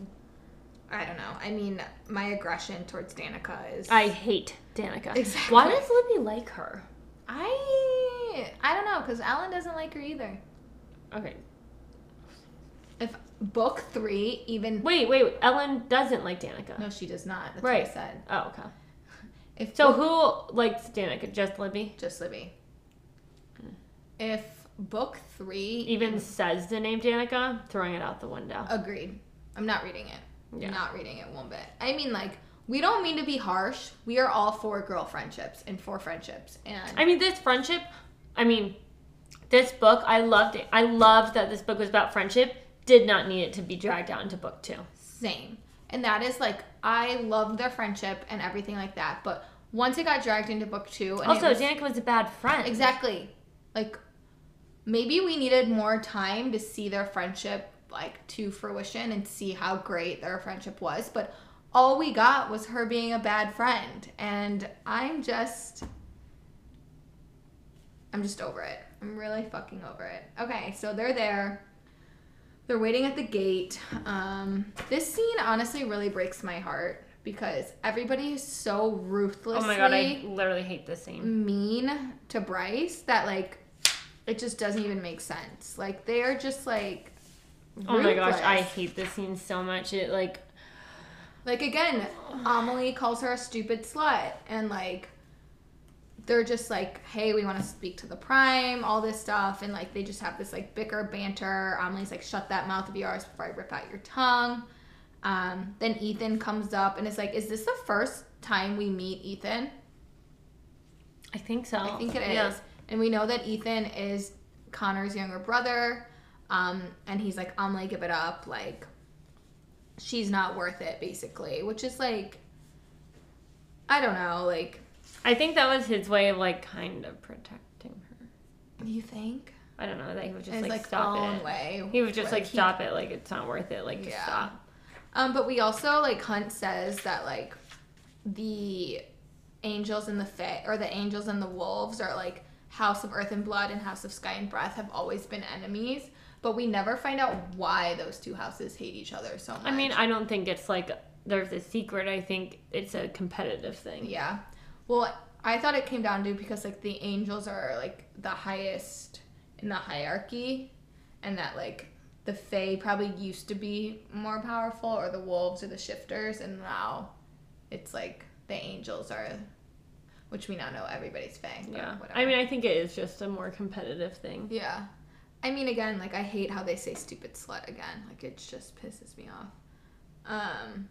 I don't know. I mean, my aggression towards Danica is. I hate Danica. Exactly. Why does Libby like her? I I don't know because Alan doesn't like her either. Okay. If book three even Wait, wait. wait. Ellen doesn't like Danica. no, she does not. That's Right. what I said. Oh, okay. If So book- who likes Danica? Just Libby? just Libby. Hmm. If book three Even says the name Danica, throwing it out the window. agreed, I'm not reading it. Yeah. Not reading it one bit. I mean, like we don't mean to be harsh. We are all for girl friendships and for friendships, and I mean, this friendship. I mean, this book. I loved it. I loved that this book was about friendship. Did not need it to be dragged out into book two. Same. And that is like I love their friendship and everything like that. But once it got dragged into book two, and Also, was, Danica was a bad friend. exactly like maybe we needed more time to see their friendship like to fruition and see how great their friendship was. But all we got was her being a bad friend, and I'm just. I'm just over it. I'm really fucking over it. Okay, so they're there. They're waiting at the gate. Um, this scene honestly really breaks my heart because everybody is so ruthlessly Oh my god, I literally hate this scene. mean to Bryce that like it just doesn't even make sense. Like they are just like Oh my gosh, I hate this scene so much. It like like again, Amelie calls her a stupid slut and like they're just like, hey, we want to speak to the prime, all this stuff, and like they just have this like bicker banter. Amelie's like, shut that mouth of yours before I rip out your tongue. Um, then Ithan comes up and it's like, is this the first time we meet Ithan? I think so. I think it is. Yeah. And we know that Ithan is Connor's younger brother. Um, and he's like, Amelie, give it up. Like, she's not worth it, basically. Which is like, I don't know. Like, I think that was his way of like kind of protecting her. Do you think? I don't know that he would just It's like, like stop own it. way. He would just like, he- stop it. Like it's not worth it. Like just Yeah. stop. Um, but we also like Hunt says that like the angels and the fit or the angels and the wolves are like House of Earth and Blood and House of Sky and Breath have always been enemies, but we never find out why those two houses hate each other so much. I mean, I don't think it's like there's a secret. I think it's a competitive thing. yeah. Well, I thought it came down to because like the angels are like the highest in the hierarchy, and that like the Fae probably used to be more powerful, or the wolves or the shifters, and now it's like the angels are, which we now know everybody's Fae. Yeah. whatever. I mean, I think it is just a more competitive thing. Yeah. I mean, again, like I hate how they say stupid slut again. Like it just pisses me off. Um,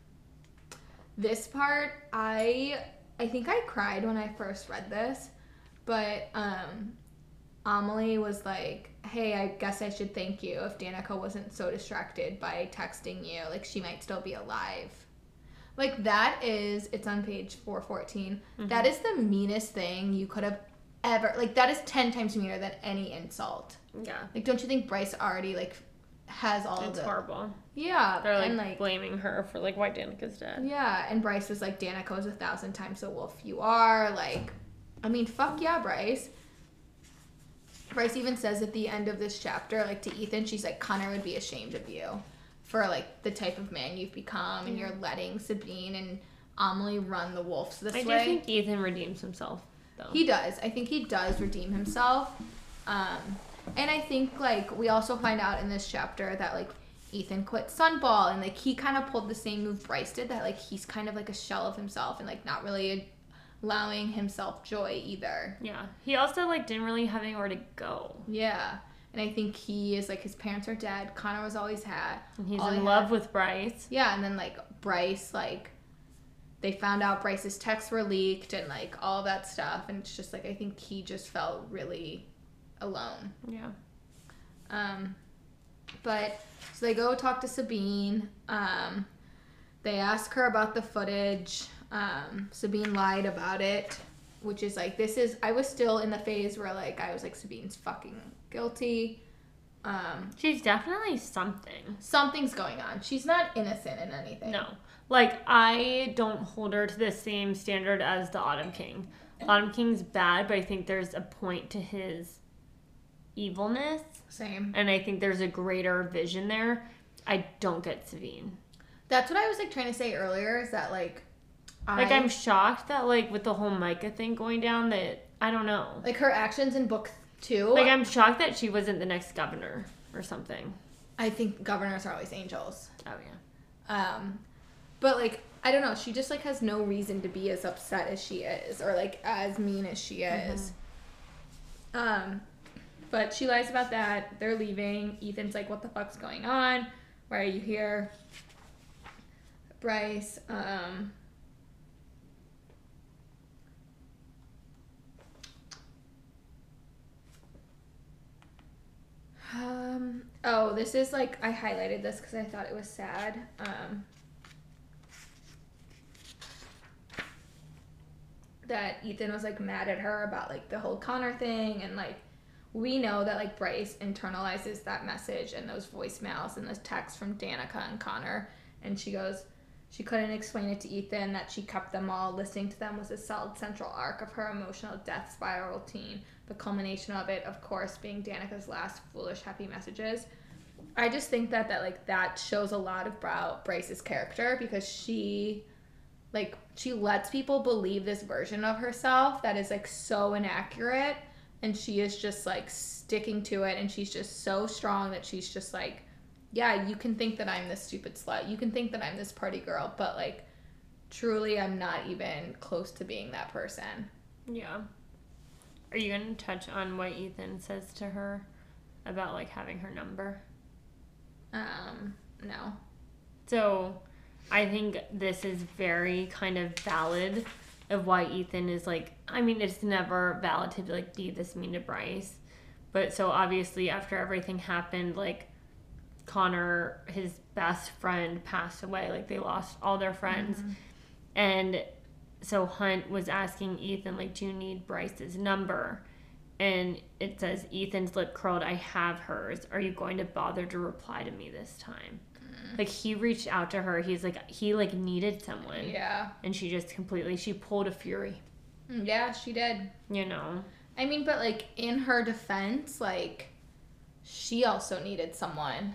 this part, I I think I cried when I first read this, but um, Amelie was like, "Hey, I guess I should thank you if Danica wasn't so distracted by texting you. Like she might still be alive." Like that is it's on page 414. That is the meanest thing you could have ever like that is 10 times meaner than any insult. Yeah. Like don't you think Bryce already like has all It's of the horrible. Yeah, They're like, and like blaming her for like why Danica's dead. yeah, and Bryce was like Danica was a thousand times the wolf you are. Like I mean, fuck yeah, Bryce. Bryce even says at the end of this chapter, like to Ithan, she's like, Connor would be ashamed of you for like the type of man you've become, and you're letting Sabine and Amelie run the wolves this I do way. think Ithan redeems himself though. He does. I think he does redeem himself. Um, and I think like we also find out in this chapter that like Ithan quit Sunball and like he kind of pulled the same move Bryce did that like he's kind of like a shell of himself and like not really allowing himself joy either. yeah. He also like didn't really have anywhere to go. Yeah. And I think he is like his parents are dead. Connor was always had. And he's in he love had- with Bryce. Yeah, and then like Bryce, like they found out Bryce's texts were leaked and like all that stuff, and it's just like I think he just felt really alone. Yeah. Um, but so they go talk to Sabine. Um, they ask her about the footage. Um, Sabine lied about it, which is like this is I was still in the phase where like I was like Sabine's fucking guilty. Um, She's definitely something. something's going on. She's not innocent in anything. No. Like, I don't hold her to the same standard as the Autumn King. Autumn King's bad, but I think there's a point to his evilness. Same. And I think there's a greater vision there. I don't get Sabine. That's what I was like trying to say earlier. Is that like, Like, I- I'm shocked that, like, with the whole Micah thing going down, that I don't know. like her actions in book two. Like, I'm shocked that she wasn't the next governor or something. I think governors are always angels. Oh, yeah. Um, but like I don't know, she just like has no reason to be as upset as she is, or like as mean as she is. Um, but she lies about that. They're leaving. Ithan's like, "What the fuck's going on? Why are you here?" Bryce. Um, um. Oh, this is like I highlighted this because I thought it was sad. Um. That Ithan was like mad at her about like the whole Connor thing and like we know that like Bryce internalizes that message and those voicemails and those texts from Danica and Connor and she goes she couldn't explain it to Ithan that she kept them all. Listening to them was a solid central arc of her emotional death spiral routine the culmination of it of course being Danica's last foolish happy messages. I just think that that like that shows a lot about Bryce's character because she like she lets people believe this version of herself that is like so inaccurate and she is just like sticking to it and she's just so strong that she's just like yeah you can think that i'm this stupid slut you can think that i'm this party girl but like truly i'm not even close to being that person Yeah. Are you going to touch on what Ithan says to her about, like, having her number? um no So, I think this is very kind of valid of why Ithan is like. I mean, it's never valid to be like be this mean to Bryce, but so obviously after everything happened, like Connor, his best friend, passed away. Like they lost all their friends, mm-hmm. and so Hunt was asking Ithan like, "Do you need Bryce's number?" And it says Ithan's lip curled. I have hers. Are you going to bother to reply to me this time? Like he reached out to her. He's like he like needed someone, yeah and she just completely she pulled a fury. Mm, yeah she did You know, i mean but like in her defense like she also needed someone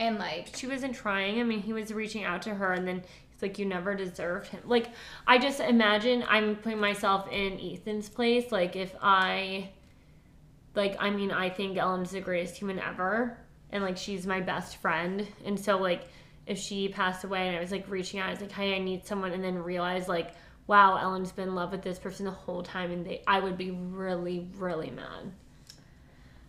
and like she wasn't trying. I mean, he was reaching out to her, and then he's like, "You never deserved him." Like I just imagine I'm putting myself in Ithan's place. Like if I, like I mean, I think Ellen's the greatest human ever, and like she's my best friend, and so like if she passed away and I was like reaching out, I was like, "Hey, I need someone," and then realize like. Wow, Ellen's been in love with this person the whole time, and they, I would be really, really mad.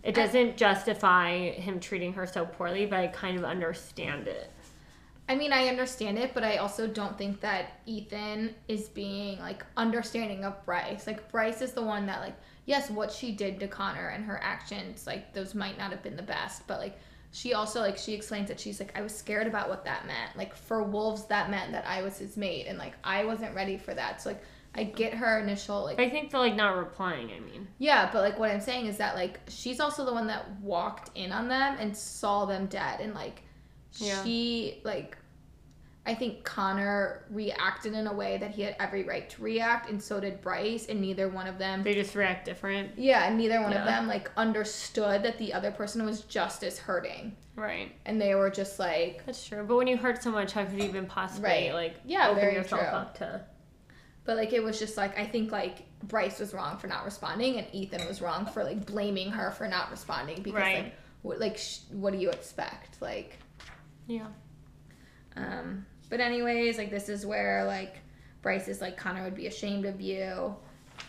It doesn't justify him treating her so poorly, but I kind of understand it. I mean, I understand it, but I also don't think that Ithan is being like understanding of Bryce. Like Bryce is the one that like yes, what she did to Connor and her actions, like those might not have been the best, but like she also like she explains that she's like I was scared about what that meant. Like for wolves that meant that I was his mate and like I wasn't ready for that. So like I get her initial like I think they're like not replying. I mean, yeah, but like what I'm saying is that like she's also the one that walked in on them and saw them dead and like Yeah. she like I think Connor reacted in a way that he had every right to react and so did Bryce and neither one of them they just react different. yeah, and neither one Yeah. of them like understood that the other person was just as hurting. Right. And they were just like That's true. But when you hurt so much, how could you even possibly Right. like Yeah, open yourself true. up to? but like it was just like I think like Bryce was wrong for not responding and Ithan was wrong for like blaming her for not responding because Right. like what like sh- what do you expect? Like Yeah. Um, but anyways, like this is where like Bryce is like Connor would be ashamed of you.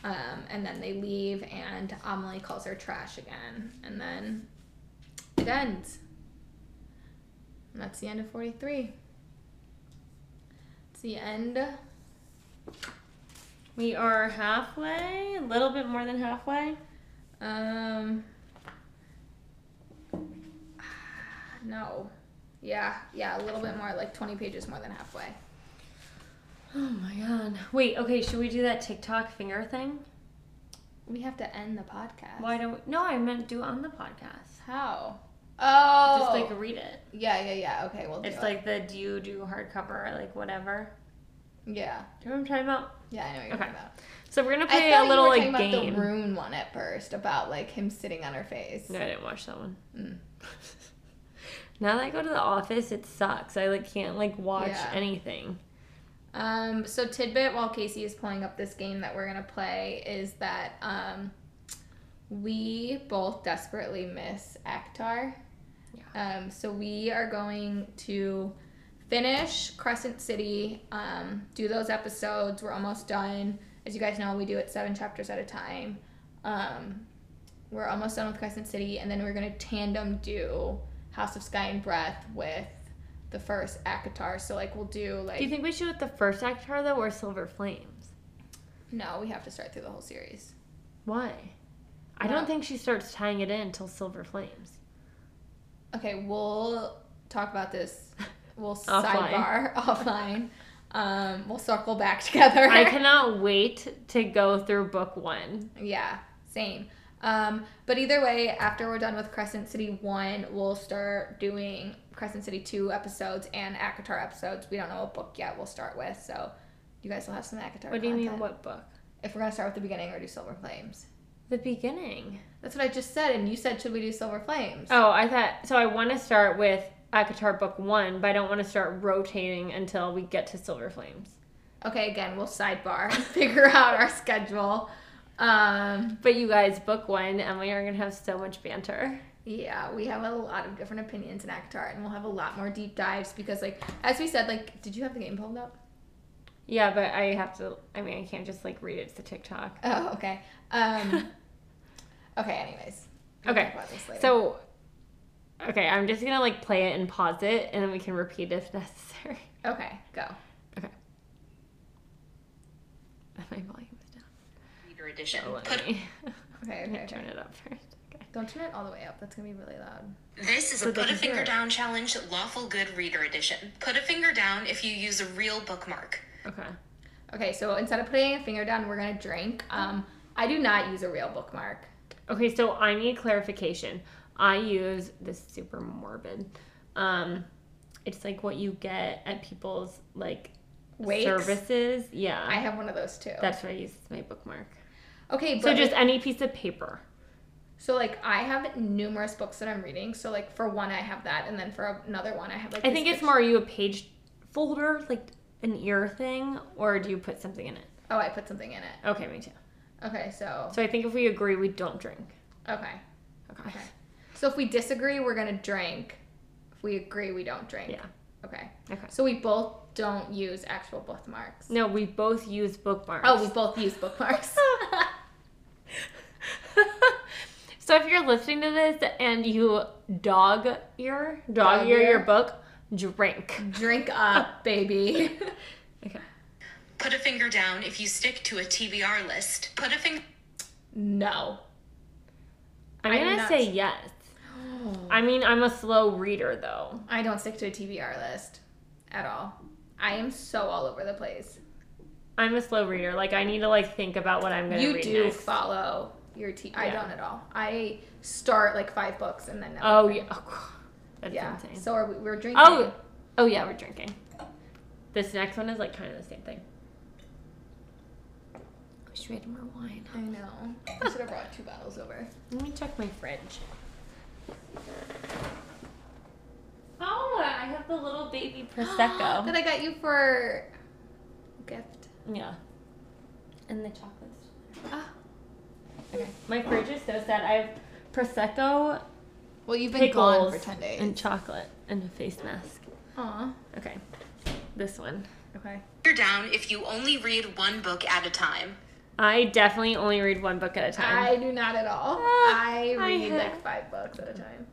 Um, and then they leave and Amelie calls her trash again. And then it ends. And that's the end of 43. It's the end. We are halfway, a little bit more than halfway. Um, no. Yeah, yeah, a little bit more, like 20 pages more than halfway. Oh my god. Wait, okay, should we do that TikTok finger thing? We have to end the podcast. Why don't we? No, I meant do it on the podcast. How? Oh. Just like read it. yeah, yeah, yeah. Okay, we'll do It's it. like the do you do hardcover, or like whatever. yeah, Do you know what I'm talking about? yeah. I know what you're Okay. talking about. So we're gonna I play thought a little you were like talking game. about the rune one at first about like him sitting on her face. No, I didn't watch that one. Mm. now that I go to the office, it sucks. I like can't like watch Yeah. anything. Um, so tidbit while Casey is pulling up this game that we're gonna play is that um, we both desperately miss ACOTAR. Um, so we are going to finish Crescent City, um, do those episodes. We're almost done. As you guys know, we do it seven chapters at a time. Um, we're almost done with Crescent City, and then we're gonna tandem do House of Sky and Breath with the first ACOTAR. So like we'll do like Do you think we should with the first ACOTAR though, or Silver Flames? no, we have to start through the whole series. Why? I don't think she starts tying it in until Silver Flames. Okay, we'll talk about this. We'll sidebar offline. Um, we'll circle back together. I cannot wait to go through book one. Yeah, same. Um, but either way, after we're done with Crescent City 1, we'll start doing Crescent City 2 episodes and ACOTAR episodes. We don't know what book yet we'll start with, so you guys will have some ACOTAR What do you mean, what book? If we're going to start with the beginning or do Silver Flames. The beginning. That's what I just said, and you said, should we do Silver Flames? Oh, I thought so. I want to start with ACOTAR book one, but I don't want to start rotating until we get to Silver Flames. Okay, again, we'll sidebar and figure out our schedule. Um, But you guys, book one, and we are gonna have so much banter. Yeah, we have a lot of different opinions in ACOTAR, and we'll have a lot more deep dives because, like, as we said, like, did you have the game pulled up? Yeah, but I have to. I mean, I can't just like read it. to TikTok. Oh, okay. Um, okay. Anyways. Okay, talk about this later. So, okay, I'm just gonna like play it and pause it, and then we can repeat if necessary. Okay, go. My volume is down. Reader edition. So let Put, me, Okay, okay, turn it up first. Okay. Don't turn it all the way up. That's gonna be really loud. this is So a Put a Finger. Down Challenge Lawful Good Reader Edition. Put a finger down if you use a real bookmark. Okay. Okay, so instead of putting a finger down, we're gonna drink. Um, I do not use a real bookmark. Okay, so I need clarification. I use this is super morbid. Um, it's like what you get at people's like Wakes? services. Yeah, I have one of those too. that's what I use as my bookmark. Okay, but So just any piece of paper. so like I have numerous books that I'm reading. So like for one, I have that, and then for another one, I have like. I think it's picture- more you a page folder, like an ear thing, or do you put something in it? Oh, I put something in it. Okay, me too. Okay, so So I think if we agree, we don't drink. okay. Okay. Okay. So if we disagree, we're gonna drink. If we agree, we don't drink. Yeah. Okay. Okay. So we both don't use actual bookmarks. No, we both use bookmarks. Oh, we both use bookmarks. so if you're listening to this and you dog ear, dog, Dog ear, ear. your book, drink. Drink up, baby. Okay. Put a finger down if you stick to a TBR list. Put a finger no. I'm I gonna not- say yes. I mean, I'm a slow reader though. I don't stick to a TBR list at all. I am so all over the place. I'm a slow reader. Like I need to like think about what I'm gonna You read do next. follow your T. I Yeah. don't at all. I start like five books and then. Oh yeah. Oh, that's yeah. insane. So are we, we're drinking. Oh, oh yeah, we're drinking. This next one is like kind of the same thing. Wish we had more wine. I know. I should have brought two bottles over. Let me check my fridge. Oh, I have the little baby prosecco. that I got you for gift. yeah, and the chocolates. Ah. Okay, my fridge is so sad. I have prosecco, Well, you've been pickles, gone for ten days. and chocolate, and a face mask. Aw. Okay, this one. Okay. finger down if you only read one book at a time. I definitely only read one book at a time. I do not at all. Ah, I I read ha- like five books at a time.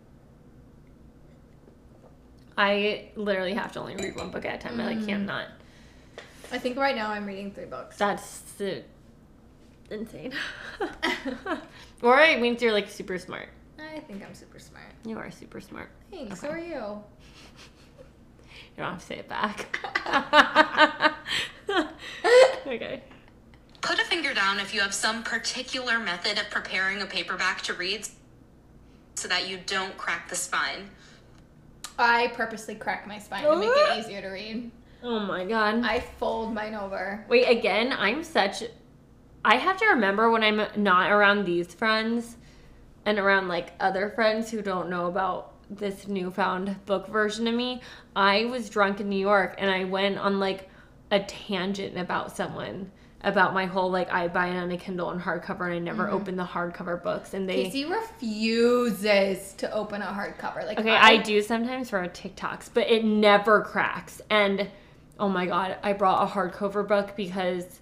I literally have to only read one book at a time. I like Mm. can't not. I think right now I'm reading three books. That's uh, insane. or it means you're like super smart. I think I'm super smart. You are super smart. Thanks. So are you. You don't have to say it back. okay. Put a finger down if you have some particular method of preparing a paperback to read, so that you don't crack the spine. I purposely crack my spine to make it easier to read. Oh my god. I fold mine over. Wait, again, I'm such. I have to remember when I'm not around these friends and around like other friends who don't know about this newfound book version of me. I was drunk in New York and I went on like a tangent about someone about my whole like I buy it on a Kindle and hardcover and I never Mm-hmm. open the hardcover books and they Casey refuses to open a hardcover. Like Okay, I do sometimes for our TikToks, but it never cracks. And oh my god, I brought a hardcover book because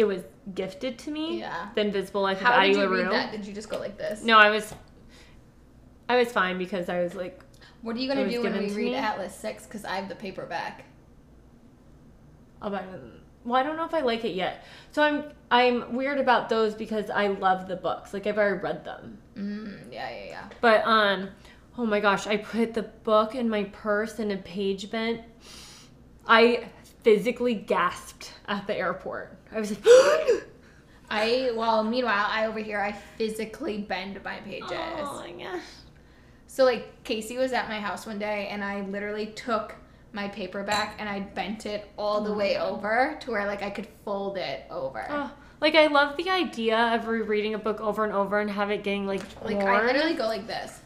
it was gifted to me. Yeah. The Invisible Life How of did you LaRue. read that? Did you just go like this? No, I was I was fine because I was like What are you gonna do when we read me? Atlas Six? Because I have the paperback. I'll buy them. Well, I don't know if I like it yet. So I'm I'm weird about those because I love the books. Like I've already read them. Mm, yeah, yeah, yeah. But um oh my gosh, I put the book in my purse and a page bent. I physically gasped at the airport. I was like I well, meanwhile, I over here I physically bend my pages. Oh my gosh. So like Casey was at my house one day and I literally took my paperback and I bent it all the oh way over to where like I could fold it over. Oh, like I love the idea of rereading a book over and over and have it getting like like I literally go like this.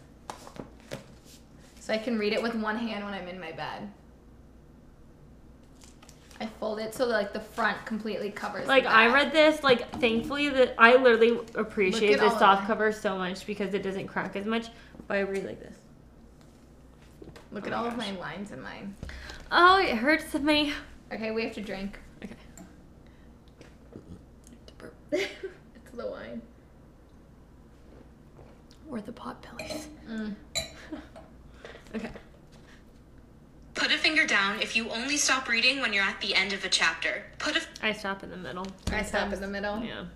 So I can read it with one hand when I'm in my bed. I fold it so that like the front completely covers. like I read this like thankfully that I literally appreciate the soft cover so much because it doesn't crack as much. But I read like this. Look Oh at all of my lines in mine. Oh, it hurts me. Okay, we have to drink. Okay. it's the wine. Or the pot pillies. Mm. Okay. Put a finger down if you only stop reading when you're at the end of a chapter. Put a I stop in the middle. I stop in the middle. Yeah.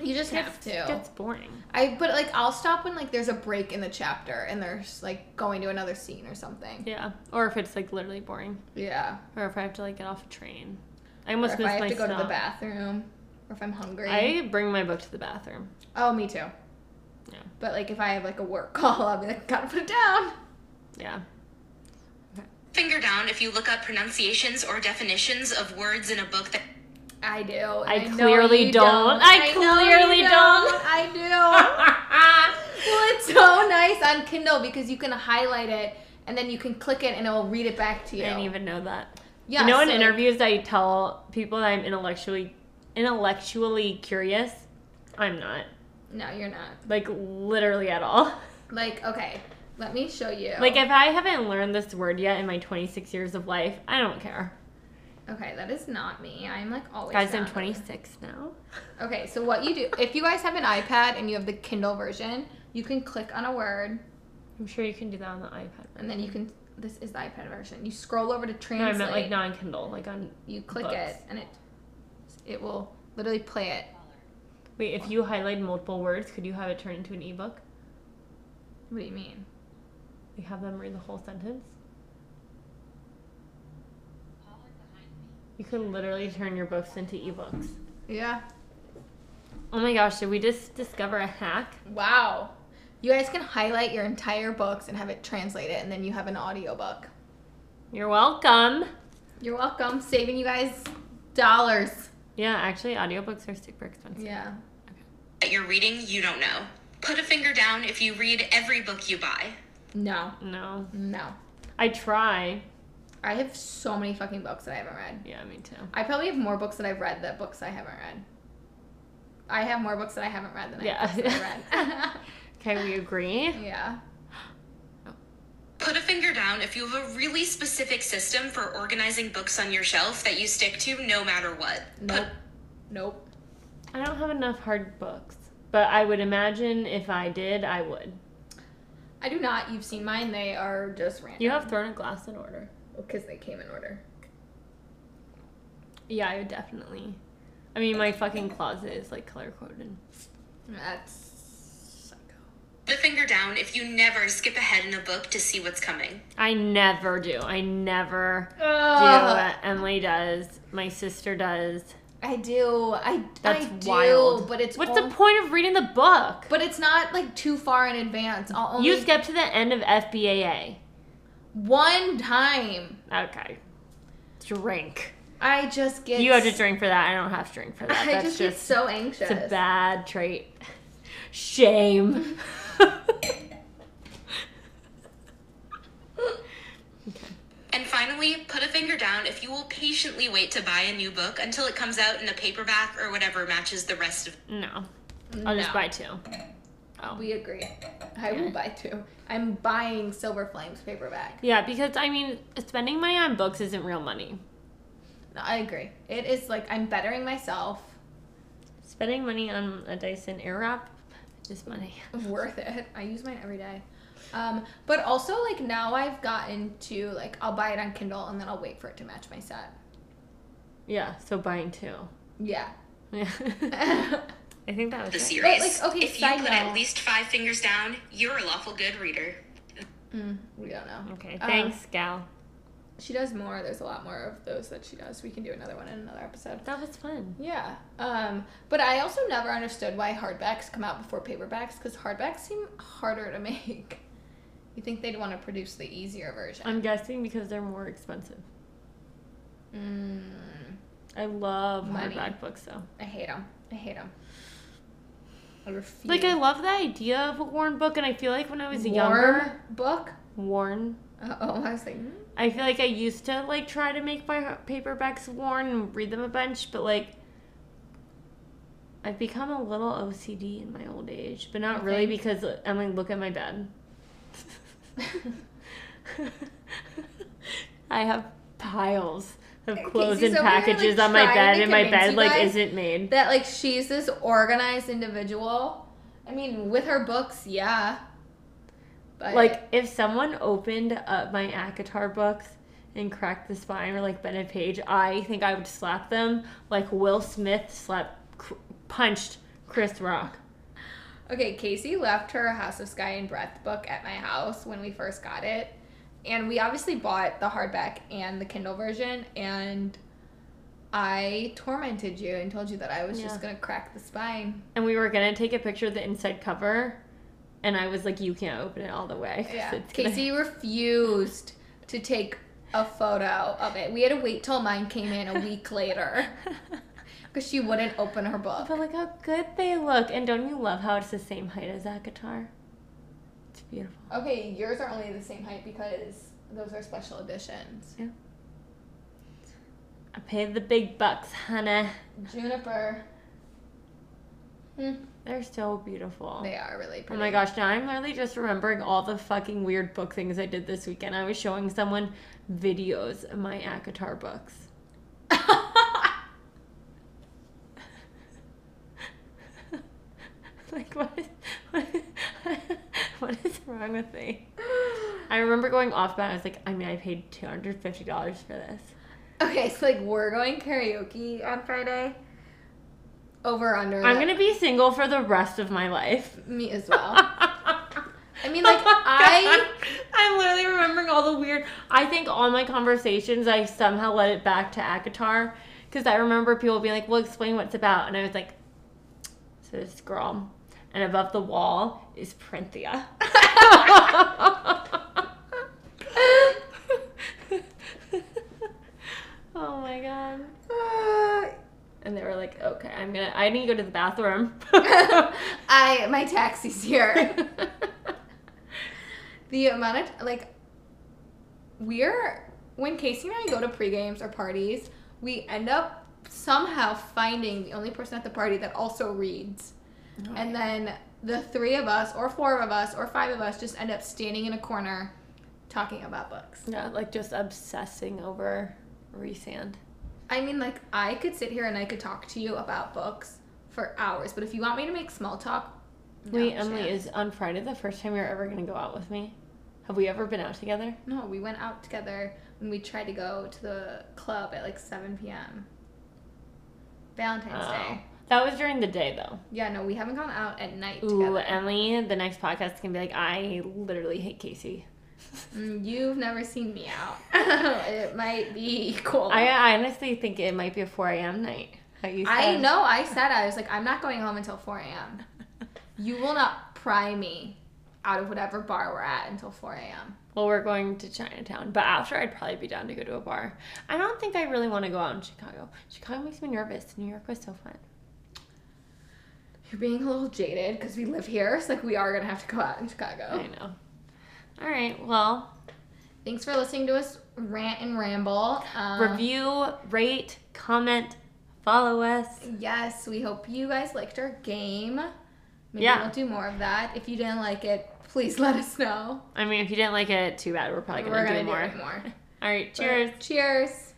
You just have to. It gets boring. I but like I'll stop when like there's a break in the chapter and there's like going to another scene or something. Yeah. Or if it's like literally boring. Yeah. Or if I have to like get off a train. I almost Or almost if miss I have my to go to the bathroom, or if I'm hungry. I bring my book to the bathroom. oh, me too. Yeah. But like if I have like a work call, I'll be like, gotta put it down. Yeah. Finger down if you look up pronunciations or definitions of words in a book that I do. I and know clearly you don't. I know clearly you don't. I do. well, it's so nice on Kindle because you can highlight it and then you can click it and it will read it back to you. I didn't even know that. Yeah, you know, in so, like- interviews, I tell people that I'm intellectually intellectually curious. I'm not. No, you're not. Like literally at all. Like, okay, let me show you. Like if I haven't learned this word yet in my 26 years of life, I don't care. Okay, that is not me. I'm like always. Guys, I'm down. 26 now. Okay, so what you do, if you guys have an iPad and you have the Kindle version, you can click on a word I'm sure you can do that on the iPad. and then you can. This is the iPad version. You scroll over to No, I translate. meant like not on Kindle, like on. You click books. it and it it will literally play it. Wait, if you highlight multiple words, could you have it turn into an ebook? What do you mean? Like have them read the whole sentence? You can literally turn your books into ebooks. Yeah. Oh my gosh, did we just discover a hack? Wow. You guys can highlight your entire books and have it translate it, and then you have an audiobook. You're welcome. You're welcome. Saving you guys dollars. Yeah, actually, audiobooks are super expensive. Yeah. you're reading you don't know. Put a finger down if you read every book you buy. No. No. No. I try. I have so many fucking books that I haven't read. Yeah, me too. I probably have more books that I've read than books I haven't read. I have more books that I haven't read than I have books that Okay, we agree. yeah. Put a finger down if you have a really specific system for organizing books on your shelf that you stick to no matter what. Nope. Nope. I don't have enough hard books, but I would imagine if I did, I would. I do not. You've seen mine. They are just random. You have Throne of Glass in order. Oh, because they came in order. Yeah, I would definitely. I mean, my fucking closet is like color coded. That's psycho. Put a finger down if you never skip ahead in a book to see what's coming. I never do. I never do Ugh. what Emily does. My sister does. I do. I That's I do, wild. but it's What's the point of reading the book? But it's not like too far in advance. I'll only you skip to the end of FBAA. one time. Okay. Drink. I just get You have to drink for that. I don't have to drink for that. I That's just, get so anxious. It's a bad trait. Shame. And finally, put a finger down if you will patiently wait to buy a new book until it comes out in a paperback or whatever matches the rest of no. I'll just No. buy two. Oh. We agree. I will buy two. I'm buying Silver Flames paperback. Yeah, because I mean, spending money on books isn't real money. No, I agree. It is like I'm bettering myself. Spending money on a Dyson Airwrap is money. Worth it. I use mine every day. Um, but also like now I've gotten to like I'll buy it on Kindle and then I'll wait for it to match my set. Yeah, so buying two. Yeah. Yeah. I think that was the it. series. like, okay, if you side put note. at least five fingers down, you're a lawful good reader. Mm, we don't know. Okay, Um, thanks, Gal. She does more. There's a lot more of those that she does. We can do another one in another episode. That was fun. Yeah. Um, but I also never understood why hardbacks come out before paperbacks because hardbacks seem harder to make. You think they'd want to produce the easier version? I'm guessing because they're more expensive. Mm, I love Money. hardback books though. I hate them. I hate them. I refuse. Like I love the idea of a worn book, and I feel like when I was Warm younger, book. worn. Uh oh, I was like, hmm? I feel like I used to like try to make my paperbacks worn and read them a bunch, but like I've become a little OCD in my old age, but not I really because uh, I'm like, look at my bed. I have piles of clothes Casey's and over here, like, packages on my trying bed, to and my convince bed you like guys isn't made. that like she's this organized individual. I mean, with her books, yeah. But Like if someone opened up my ACOTAR books and cracked the spine or like bent a Page, I think I would slap them like Will Smith slapped, cr- punched Chris Rock. Okay, Casey left her House of Sky and Breath book at my house when we first got it. And we obviously bought the hardback and the Kindle version. And I tormented you and told you that I was Yeah. just going to crack the spine. And we were gonna take a picture of the inside cover, and I was like, "You can't open it all the way. Yeah. it's gonna- Casey refused to take a photo of it. We had to wait till mine came in a week later because she wouldn't open her book. But look how good they look, and don't you love how it's the same height as ACOTAR? It's beautiful. Okay, yours are only the same height because those are special editions. Yeah. I paid the big bucks, honey. Juniper. Hmm. They're so beautiful. They are really pretty. Oh my gosh, now I'm literally just remembering all the fucking weird book things I did this weekend. I was showing someone videos of my ACOTAR books. like, what is, what, what is wrong with me? I remember going off but I was like, I mean, I paid $250 for this. okay, so like we're going karaoke on Friday. Over under. I'm gonna be single for the rest of my life. me as well. I mean, like I. I'm literally remembering all the weird. I think all my conversations, I somehow let it back to ACOTAR because I remember people being like, "Well, explain what it's about," and I was like, "So this girl, and above the wall is Prythian." oh my god! And they were like, "Okay, I'm gonna. I need to go to the bathroom." I my taxi's here. the amount of like we're when Casey and I go to pre-games or parties, we end up somehow finding the only person at the party that also reads. And then the three of us or four of us or five of us just end up standing in a corner talking about books. Yeah, like just obsessing over Rhysand. I mean like I could sit here and I could talk to you about books for hours, but if you want me to make small talk no Wait, Emily, is on Friday the first time you're ever gonna go out with me? Have we ever been out together? No, we went out together when we tried to go to the club at like 7 p.m. Valentine's Oh. Day. That was during the day though. Yeah, no, we haven't gone out at night Ooh, together. Emily, the next podcast can be like, I literally hate Casey. Mm, You've never seen me out. it might be cool. I, I honestly think it might be a 4 a.m. night. I know. I said I was like, I'm not going home until 4 a.m. You will not pry me out of whatever bar we're at until 4 a.m. Well, we're going to Chinatown, but after I'd probably be down to go to a bar. I don't think I really want to go out in Chicago. Chicago makes me nervous. New York was so fun. You're being a little jaded because we live here. So like we are gonna have to go out in Chicago. I know. All right. Well, Thanks for listening to us rant and ramble. Um, review, rate, comment, follow us. Yes, we hope you guys liked our game. Maybe Yeah. we'll do more of that. If you didn't like it, please let us know. I mean, if you didn't like it, too bad. We're probably gonna, We're gonna, gonna do more. more. All right. Cheers. Cheers.